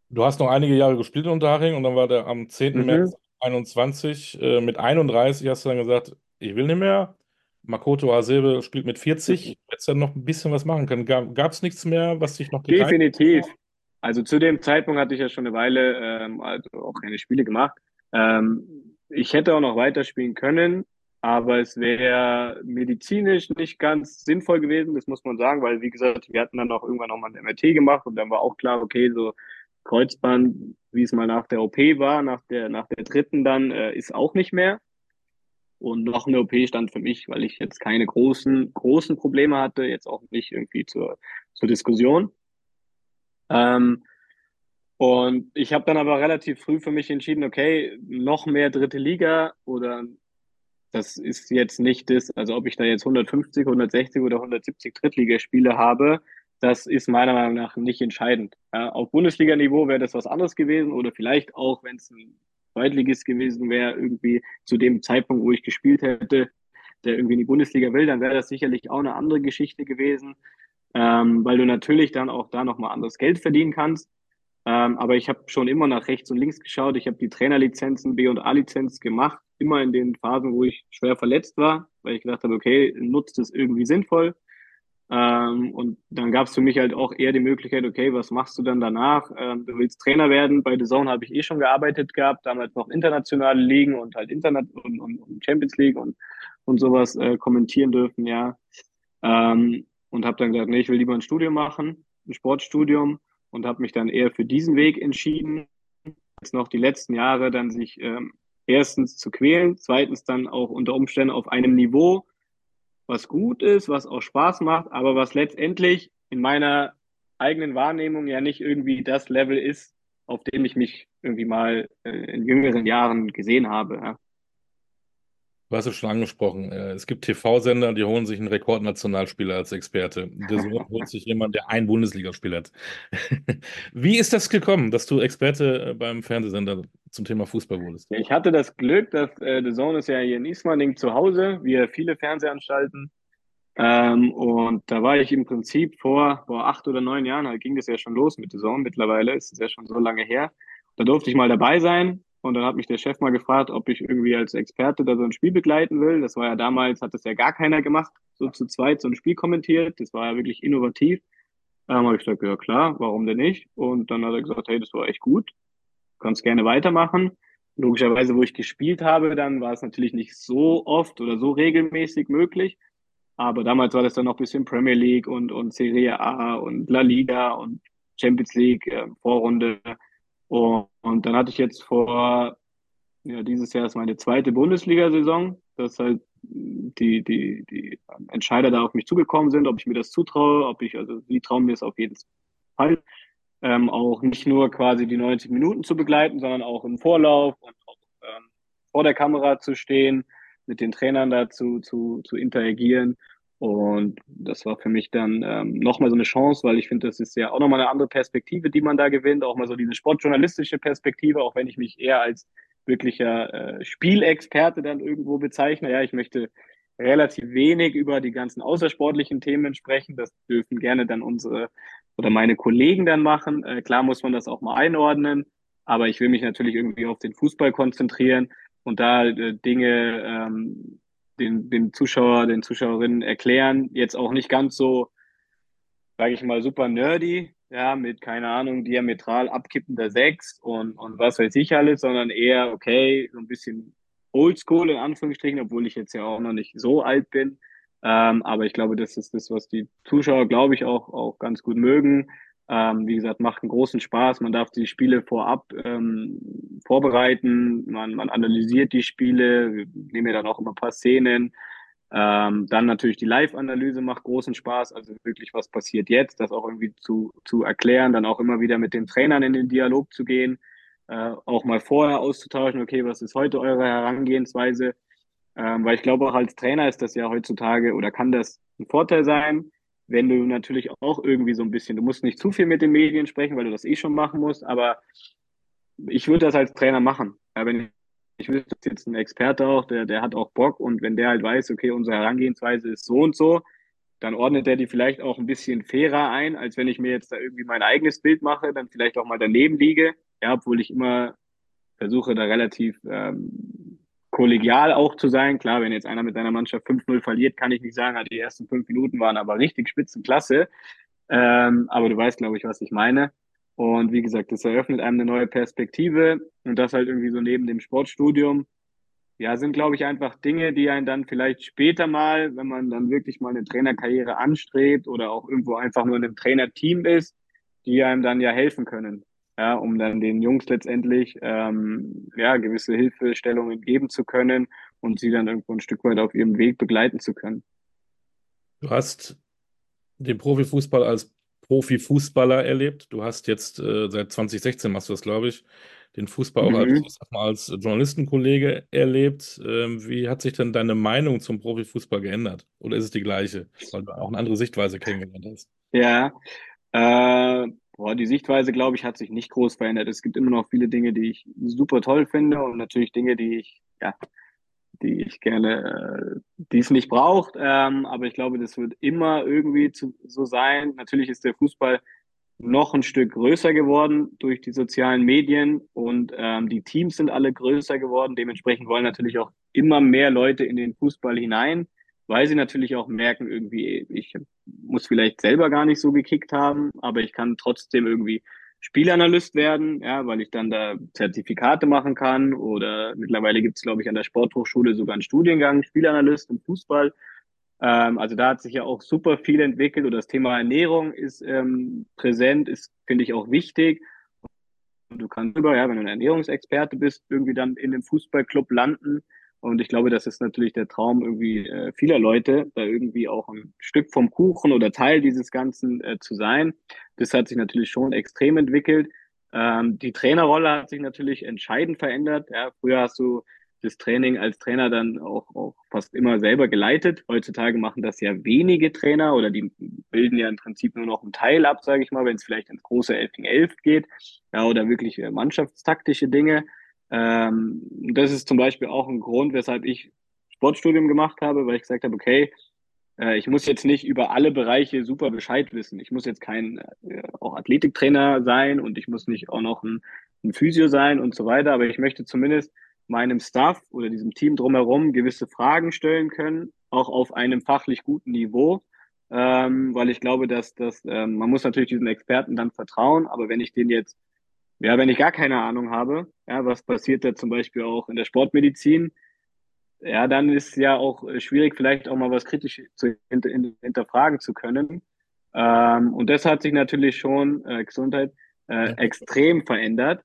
Du hast noch einige Jahre gespielt in Unterhaching und dann war der am 10. Mhm. März 21 äh, mit 31 hast du dann gesagt, ich will nicht mehr. Makoto Hasebe spielt mit 40. Hättest du dann noch ein bisschen was machen können. Gab es nichts mehr, was dich noch Definitiv. Hat? Also zu dem Zeitpunkt hatte ich ja schon eine Weile ähm, also auch keine Spiele gemacht. Ähm, ich hätte auch noch weiterspielen können, aber es wäre medizinisch nicht ganz sinnvoll gewesen, das muss man sagen, weil wie gesagt, wir hatten dann auch irgendwann nochmal ein MRT gemacht und dann war auch klar, okay, so Kreuzband, wie es mal nach der OP war, nach der, nach der dritten dann, äh, ist auch nicht mehr. Und noch eine OP stand für mich, weil ich jetzt keine großen, großen Probleme hatte, jetzt auch nicht irgendwie zur, zur Diskussion. Ähm, und ich habe dann aber relativ früh für mich entschieden, okay, noch mehr dritte Liga oder das ist jetzt nicht das, also ob ich da jetzt 150, 160 oder 170 Drittligaspiele habe, das ist meiner Meinung nach nicht entscheidend. Ja, auf Bundesliga-Niveau wäre das was anderes gewesen oder vielleicht auch, wenn es ein Zweitligist gewesen wäre, irgendwie zu dem Zeitpunkt, wo ich gespielt hätte, der irgendwie in die Bundesliga will, dann wäre das sicherlich auch eine andere Geschichte gewesen ähm, weil du natürlich dann auch da nochmal anderes Geld verdienen kannst. Ähm, aber ich habe schon immer nach rechts und links geschaut. Ich habe die Trainerlizenzen, B- und A-Lizenz gemacht, immer in den Phasen, wo ich schwer verletzt war, weil ich gedacht habe, okay, nutzt es irgendwie sinnvoll. Ähm, und dann gab es für mich halt auch eher die Möglichkeit, okay, was machst du dann danach? Ähm, du willst Trainer werden. Bei The Zone habe ich eh schon gearbeitet gehabt, damals noch internationale Ligen und halt Internet und, und, und Champions League und, und sowas äh, kommentieren dürfen, ja. Ähm, und habe dann gesagt, nee, ich will lieber ein Studium machen, ein Sportstudium und habe mich dann eher für diesen Weg entschieden, jetzt noch die letzten Jahre dann sich ähm, erstens zu quälen, zweitens dann auch unter Umständen auf einem Niveau was gut ist, was auch Spaß macht, aber was letztendlich in meiner eigenen Wahrnehmung ja nicht irgendwie das Level ist, auf dem ich mich irgendwie mal äh, in jüngeren Jahren gesehen habe. Ja. Du hast es schon angesprochen. Äh, es gibt TV-Sender, die holen sich einen Rekordnationalspieler als Experte. Der holt sich jemand, der einen Bundesligaspieler hat. Wie ist das gekommen, dass du Experte äh, beim Fernsehsender zum Thema Fußball wurdest? Ich hatte das Glück, dass äh, The Zone ist ja hier in Ismaning zu Hause, wie viele Fernsehanstalten. Ähm, und da war ich im Prinzip vor, vor acht oder neun Jahren, da ging das ja schon los mit The Zone. Mittlerweile ist es ja schon so lange her. Da durfte ich mal dabei sein und dann hat mich der Chef mal gefragt, ob ich irgendwie als Experte da so ein Spiel begleiten will. Das war ja damals, hat das ja gar keiner gemacht, so zu zweit so ein Spiel kommentiert. Das war ja wirklich innovativ. Dann habe ich gesagt, ja klar, warum denn nicht? Und dann hat er gesagt, hey, das war echt gut. Kannst gerne weitermachen. Logischerweise, wo ich gespielt habe, dann war es natürlich nicht so oft oder so regelmäßig möglich. Aber damals war das dann noch ein bisschen Premier League und, und Serie A und La Liga und Champions League, äh, Vorrunde. Und, und dann hatte ich jetzt vor, ja, dieses Jahr ist meine zweite Bundesliga-Saison, dass halt die, die, die Entscheider da auf mich zugekommen sind, ob ich mir das zutraue, ob ich, also die trauen mir es auf jeden Fall. Ähm, auch nicht nur quasi die 90 Minuten zu begleiten, sondern auch im Vorlauf und auch ähm, vor der Kamera zu stehen, mit den Trainern da zu, zu, zu interagieren. Und das war für mich dann ähm, nochmal so eine Chance, weil ich finde, das ist ja auch nochmal eine andere Perspektive, die man da gewinnt, auch mal so diese sportjournalistische Perspektive, auch wenn ich mich eher als wirklicher äh, Spielexperte dann irgendwo bezeichne. Ja, ich möchte relativ wenig über die ganzen außersportlichen Themen sprechen. Das dürfen gerne dann unsere oder meine Kollegen dann machen. Äh, klar muss man das auch mal einordnen, aber ich will mich natürlich irgendwie auf den Fußball konzentrieren und da äh, Dinge ähm, den, den Zuschauer, den Zuschauerinnen erklären. Jetzt auch nicht ganz so, sage ich mal, super nerdy, ja, mit, keine Ahnung, diametral abkippender Sechs und, und was weiß ich alles, sondern eher, okay, so ein bisschen oldschool in Anführungsstrichen, obwohl ich jetzt ja auch noch nicht so alt bin. Ähm, aber ich glaube, das ist das, was die Zuschauer, glaube ich, auch, auch ganz gut mögen. Ähm, wie gesagt, macht einen großen Spaß. Man darf die Spiele vorab ähm, vorbereiten. Man, man analysiert die Spiele. Wir nehmen ja dann auch immer ein paar Szenen. Ähm, dann natürlich die Live-Analyse macht großen Spaß. Also wirklich, was passiert jetzt, das auch irgendwie zu, zu erklären. Dann auch immer wieder mit den Trainern in den Dialog zu gehen. Äh, auch mal vorher auszutauschen, okay, was ist heute eure Herangehensweise? Ähm, weil ich glaube, auch als Trainer ist das ja heutzutage oder kann das ein Vorteil sein, wenn du natürlich auch irgendwie so ein bisschen, du musst nicht zu viel mit den Medien sprechen, weil du das eh schon machen musst, aber ich würde das als Trainer machen. Ja, wenn ich wüsste jetzt ein Experte auch, der, der hat auch Bock und wenn der halt weiß, okay, unsere Herangehensweise ist so und so, dann ordnet er die vielleicht auch ein bisschen fairer ein, als wenn ich mir jetzt da irgendwie mein eigenes Bild mache, dann vielleicht auch mal daneben liege, ja, obwohl ich immer versuche, da relativ ähm, kollegial auch zu sein. Klar, wenn jetzt einer mit seiner Mannschaft 5-0 verliert, kann ich nicht sagen, die ersten fünf Minuten waren aber richtig spitzenklasse. Ähm, aber du weißt, glaube ich, was ich meine. Und wie gesagt, das eröffnet einem eine neue Perspektive und das halt irgendwie so neben dem Sportstudium. Ja, sind, glaube ich, einfach Dinge, die einen dann vielleicht später mal, wenn man dann wirklich mal eine Trainerkarriere anstrebt oder auch irgendwo einfach nur in einem Trainerteam ist, die einem dann ja helfen können ja, um dann den Jungs letztendlich ähm, ja, gewisse Hilfestellungen geben zu können und sie dann irgendwo ein Stück weit auf ihrem Weg begleiten zu können. Du hast den Profifußball als Profifußballer erlebt. Du hast jetzt äh, seit 2016 machst du das, glaube ich, den Fußball auch mhm. als, als Journalistenkollege erlebt. Ähm, wie hat sich denn deine Meinung zum Profifußball geändert? Oder ist es die gleiche, weil du auch eine andere Sichtweise kennengelernt hast? Ja, äh, Boah, die Sichtweise, glaube ich, hat sich nicht groß verändert. Es gibt immer noch viele Dinge, die ich super toll finde und natürlich Dinge, die ich, ja, die ich gerne, äh, die es nicht braucht. Ähm, aber ich glaube, das wird immer irgendwie zu, so sein. Natürlich ist der Fußball noch ein Stück größer geworden durch die sozialen Medien und ähm, die Teams sind alle größer geworden. Dementsprechend wollen natürlich auch immer mehr Leute in den Fußball hinein weil sie natürlich auch merken, irgendwie, ich muss vielleicht selber gar nicht so gekickt haben, aber ich kann trotzdem irgendwie Spielanalyst werden, ja, weil ich dann da Zertifikate machen kann oder mittlerweile gibt es, glaube ich, an der Sporthochschule sogar einen Studiengang Spielanalyst im Fußball. Ähm, also da hat sich ja auch super viel entwickelt und das Thema Ernährung ist ähm, präsent, ist, finde ich, auch wichtig. Und du kannst über, ja, wenn du ein Ernährungsexperte bist, irgendwie dann in dem Fußballclub landen Und ich glaube, das ist natürlich der Traum irgendwie äh, vieler Leute, da irgendwie auch ein Stück vom Kuchen oder Teil dieses Ganzen äh, zu sein. Das hat sich natürlich schon extrem entwickelt. Ähm, die Trainerrolle hat sich natürlich entscheidend verändert. Ja, früher hast du das Training als Trainer dann auch, auch fast immer selber geleitet. Heutzutage machen das ja wenige Trainer oder die bilden ja im Prinzip nur noch einen Teil ab, sage ich mal, wenn es vielleicht ins große 11 gegen 11 geht ja, oder wirklich äh, mannschaftstaktische Dinge. Ähm, das ist zum Beispiel auch ein Grund, weshalb ich Sportstudium gemacht habe, weil ich gesagt habe, okay, äh, ich muss jetzt nicht über alle Bereiche super Bescheid wissen. Ich muss jetzt kein äh, auch Athletiktrainer sein und ich muss nicht auch noch ein, ein Physio sein und so weiter, aber ich möchte zumindest meinem Staff oder diesem Team drumherum gewisse Fragen stellen können, auch auf einem fachlich guten Niveau, ähm, weil ich glaube, dass, dass ähm, man muss natürlich diesen Experten dann vertrauen, aber wenn ich den jetzt, ja, wenn ich gar keine Ahnung habe, ja, was passiert da zum Beispiel auch in der Sportmedizin, ja, dann ist ja auch schwierig, vielleicht auch mal was kritisch zu hinter, hinterfragen zu können. Ähm, und das hat sich natürlich schon, äh, Gesundheit, äh, extrem verändert.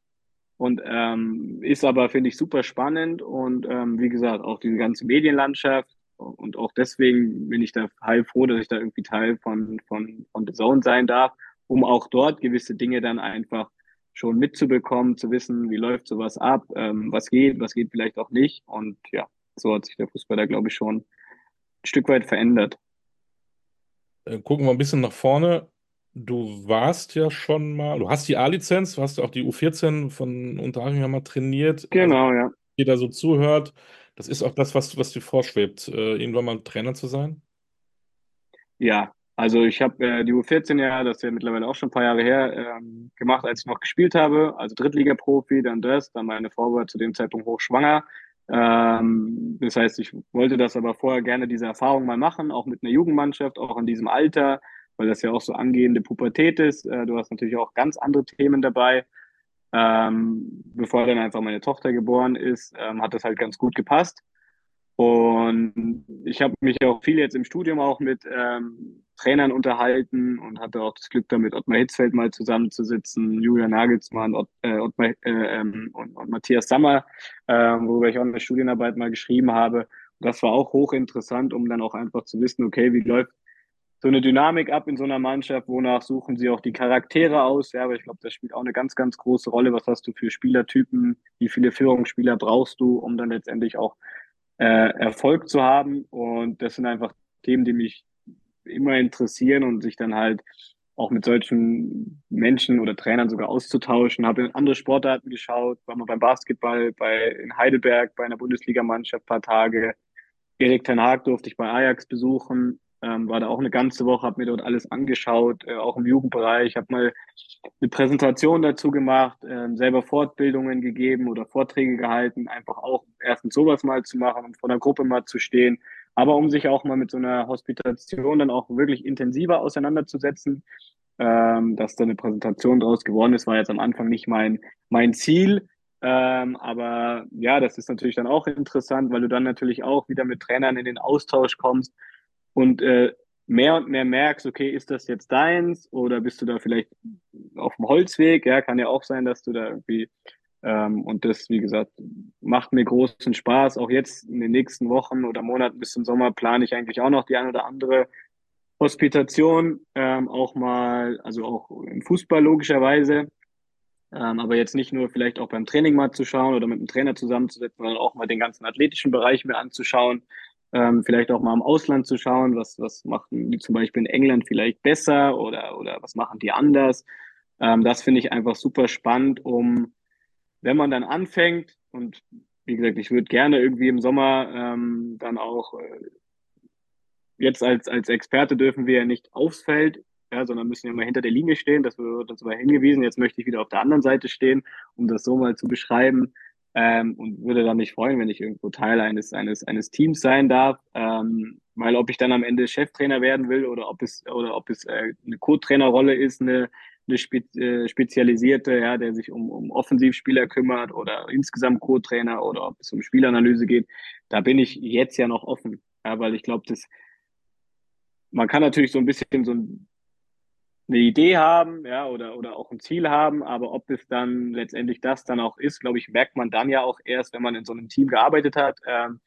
Und ähm, ist aber, finde ich, super spannend. Und ähm, wie gesagt, auch diese ganze Medienlandschaft. Und auch deswegen bin ich da heilfroh, dass ich da irgendwie Teil von, von, von The Zone sein darf, um auch dort gewisse Dinge dann einfach schon mitzubekommen, zu wissen, wie läuft sowas ab, ähm, was geht, was geht vielleicht auch nicht. Und ja, so hat sich der Fußball da, glaube ich, schon ein Stück weit verändert. Äh, gucken wir ein bisschen nach vorne. Du warst ja schon mal, du hast die A-Lizenz, du hast auch die U14 von Unterhaching ja mal trainiert. Genau, also, ja. Jeder so zuhört, das ist auch das, was, was dir vorschwebt, äh, irgendwann mal Trainer zu sein? Ja, also ich habe äh, die U14 ja, das ist ja mittlerweile auch schon ein paar Jahre her, ähm, gemacht, als ich noch gespielt habe. Also Drittliga-Profi, dann das, dann meine Frau war zu dem Zeitpunkt hochschwanger. Ähm, das heißt, ich wollte das aber vorher gerne diese Erfahrung mal machen, auch mit einer Jugendmannschaft, auch in diesem Alter weil das ja auch so angehende Pubertät ist. Äh, du hast natürlich auch ganz andere Themen dabei. Ähm, bevor dann einfach meine Tochter geboren ist, ähm, hat das halt ganz gut gepasst. Und ich habe mich auch viel jetzt im Studium auch mit ähm, Trainern unterhalten und hatte auch das Glück damit, Ottmar Hitzfeld mal zusammenzusitzen, Julian Nagelsmann Ott, äh, Ottmar, äh, ähm, und, und, Matthias Sammer, äh, worüber ich auch in der Studienarbeit mal geschrieben habe. Und das war auch hochinteressant, um dann auch einfach zu wissen, okay, wie läuft so eine Dynamik ab in so einer Mannschaft, wonach suchen sie auch die Charaktere aus. Ja, aber ich glaube, das spielt auch eine ganz, ganz große Rolle. Was hast du für Spielertypen? Wie viele Führungsspieler brauchst du, um dann letztendlich auch äh, Erfolg zu haben? Und das sind einfach Themen, die mich immer interessieren und sich dann halt auch mit solchen Menschen oder Trainern sogar auszutauschen. Habe in andere Sportarten geschaut, war mal beim Basketball, bei in Heidelberg, bei einer Bundesligamannschaft paar Tage. Erik Ten Haag durfte ich bei Ajax besuchen ähm, war da auch eine ganze Woche, habe mir dort alles angeschaut, äh, auch im Jugendbereich, habe mal eine Präsentation dazu gemacht, äh, selber Fortbildungen gegeben oder Vorträge gehalten, einfach auch erstens sowas mal zu machen und vor der Gruppe mal zu stehen, aber um sich auch mal mit so einer Hospitation dann auch wirklich intensiver auseinanderzusetzen. Ähm, dass da eine Präsentation draus geworden ist, war jetzt am Anfang nicht mein, mein Ziel. Ähm, aber ja, das ist natürlich dann auch interessant, weil du dann natürlich auch wieder mit Trainern in den Austausch kommst und äh, mehr und mehr merkst, okay, ist das jetzt deins oder bist du da vielleicht auf dem Holzweg? Ja, kann ja auch sein, dass du da irgendwie ähm, und das, wie gesagt, macht mir großen Spaß. Auch jetzt in den nächsten Wochen oder Monaten bis zum Sommer plane ich eigentlich auch noch die ein oder andere Hospitation, ähm, auch mal, also auch im Fußball logischerweise. Ähm, aber jetzt nicht nur vielleicht auch beim Training mal zu schauen oder mit dem Trainer zusammenzusetzen, sondern auch mal den ganzen athletischen Bereich mir anzuschauen ähm, vielleicht auch mal im Ausland zu schauen, was, was machen die zum Beispiel in England vielleicht besser oder, oder was machen die anders. Ähm, das finde ich einfach super spannend, um, wenn man dann anfängt und wie gesagt, ich würde gerne irgendwie im Sommer ähm, dann auch, äh, jetzt als, als Experte dürfen wir ja nicht aufs Feld, ja, sondern müssen ja mal hinter der Linie stehen. Das wird uns mal hingewiesen. Jetzt möchte ich wieder auf der anderen Seite stehen, um das so mal zu beschreiben ähm, und würde dann mich freuen, wenn ich irgendwo Teil eines, eines, eines Teams sein darf. Ähm, weil ob ich dann am Ende Cheftrainer werden will oder ob es, oder ob es äh, eine Co-Trainerrolle ist, eine, eine spe äh, spezialisierte, ja, der sich um, um Offensivspieler kümmert oder insgesamt Co-Trainer oder ob es um Spielanalyse geht, da bin ich jetzt ja noch offen. Ja, weil ich glaube, das man kann natürlich so ein bisschen so ein eine Idee haben, ja, oder, oder auch ein Ziel haben, aber ob es dann letztendlich das dann auch ist, glaube ich, merkt man dann ja auch erst, wenn man in so einem Team gearbeitet hat. Ähm,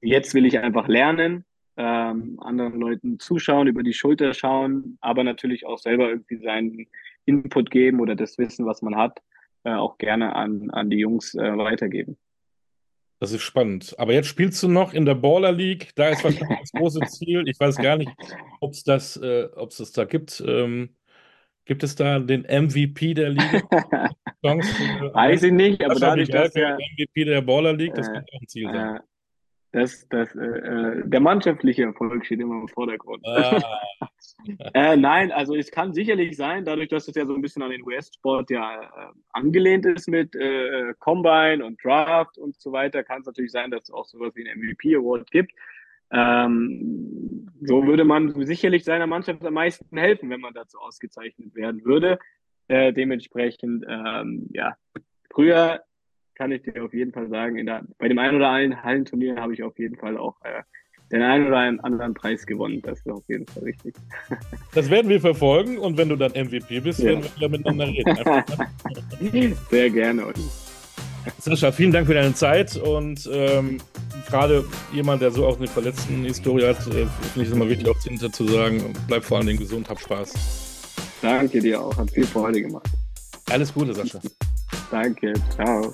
jetzt will ich einfach lernen, ähm, anderen Leuten zuschauen, über die Schulter schauen, aber natürlich auch selber irgendwie seinen Input geben oder das Wissen, was man hat, äh, auch gerne an, an die Jungs äh, weitergeben. Das ist spannend. Aber jetzt spielst du noch in der Baller League. Da ist wahrscheinlich das große Ziel. Ich weiß gar nicht, ob es das, äh, ob es das da gibt. Ähm, gibt es da den MVP der Liga? Chance, weiß ich nicht, aber dadurch, dass der MVP der Baller League, das könnte auch ein Ziel sein. Das, das, äh, äh, der mannschaftliche Erfolg steht immer im Vordergrund. Ah. äh, nein, also es kann sicherlich sein, dadurch, dass es ja so ein bisschen an den US-Sport ja äh, angelehnt ist mit äh, Combine und Draft und so weiter, kann es natürlich sein, dass es auch sowas wie ein MVP-Award gibt. Ähm, so würde man sicherlich seiner Mannschaft am meisten helfen, wenn man dazu ausgezeichnet werden würde. Äh, dementsprechend, ähm, ja, früher kann ich dir auf jeden Fall sagen, der, bei dem einen oder anderen Hallenturnier habe ich auf jeden Fall auch äh, den einen oder anderen Preis gewonnen. Das ist auf jeden Fall richtig. Das werden wir verfolgen und wenn du dann MVP bist, ja. werden wir wieder miteinander reden. Sehr gerne. Sascha, vielen Dank für deine Zeit und ähm, gerade jemand, der so auch eine verletzten Historie hat, äh, finde ich es immer wichtig, auch hinter zu sagen, bleib vor allen Dingen gesund, hab Spaß. Danke dir auch, hat viel Freude gemacht. Alles Gute, Sascha. Danke, ciao.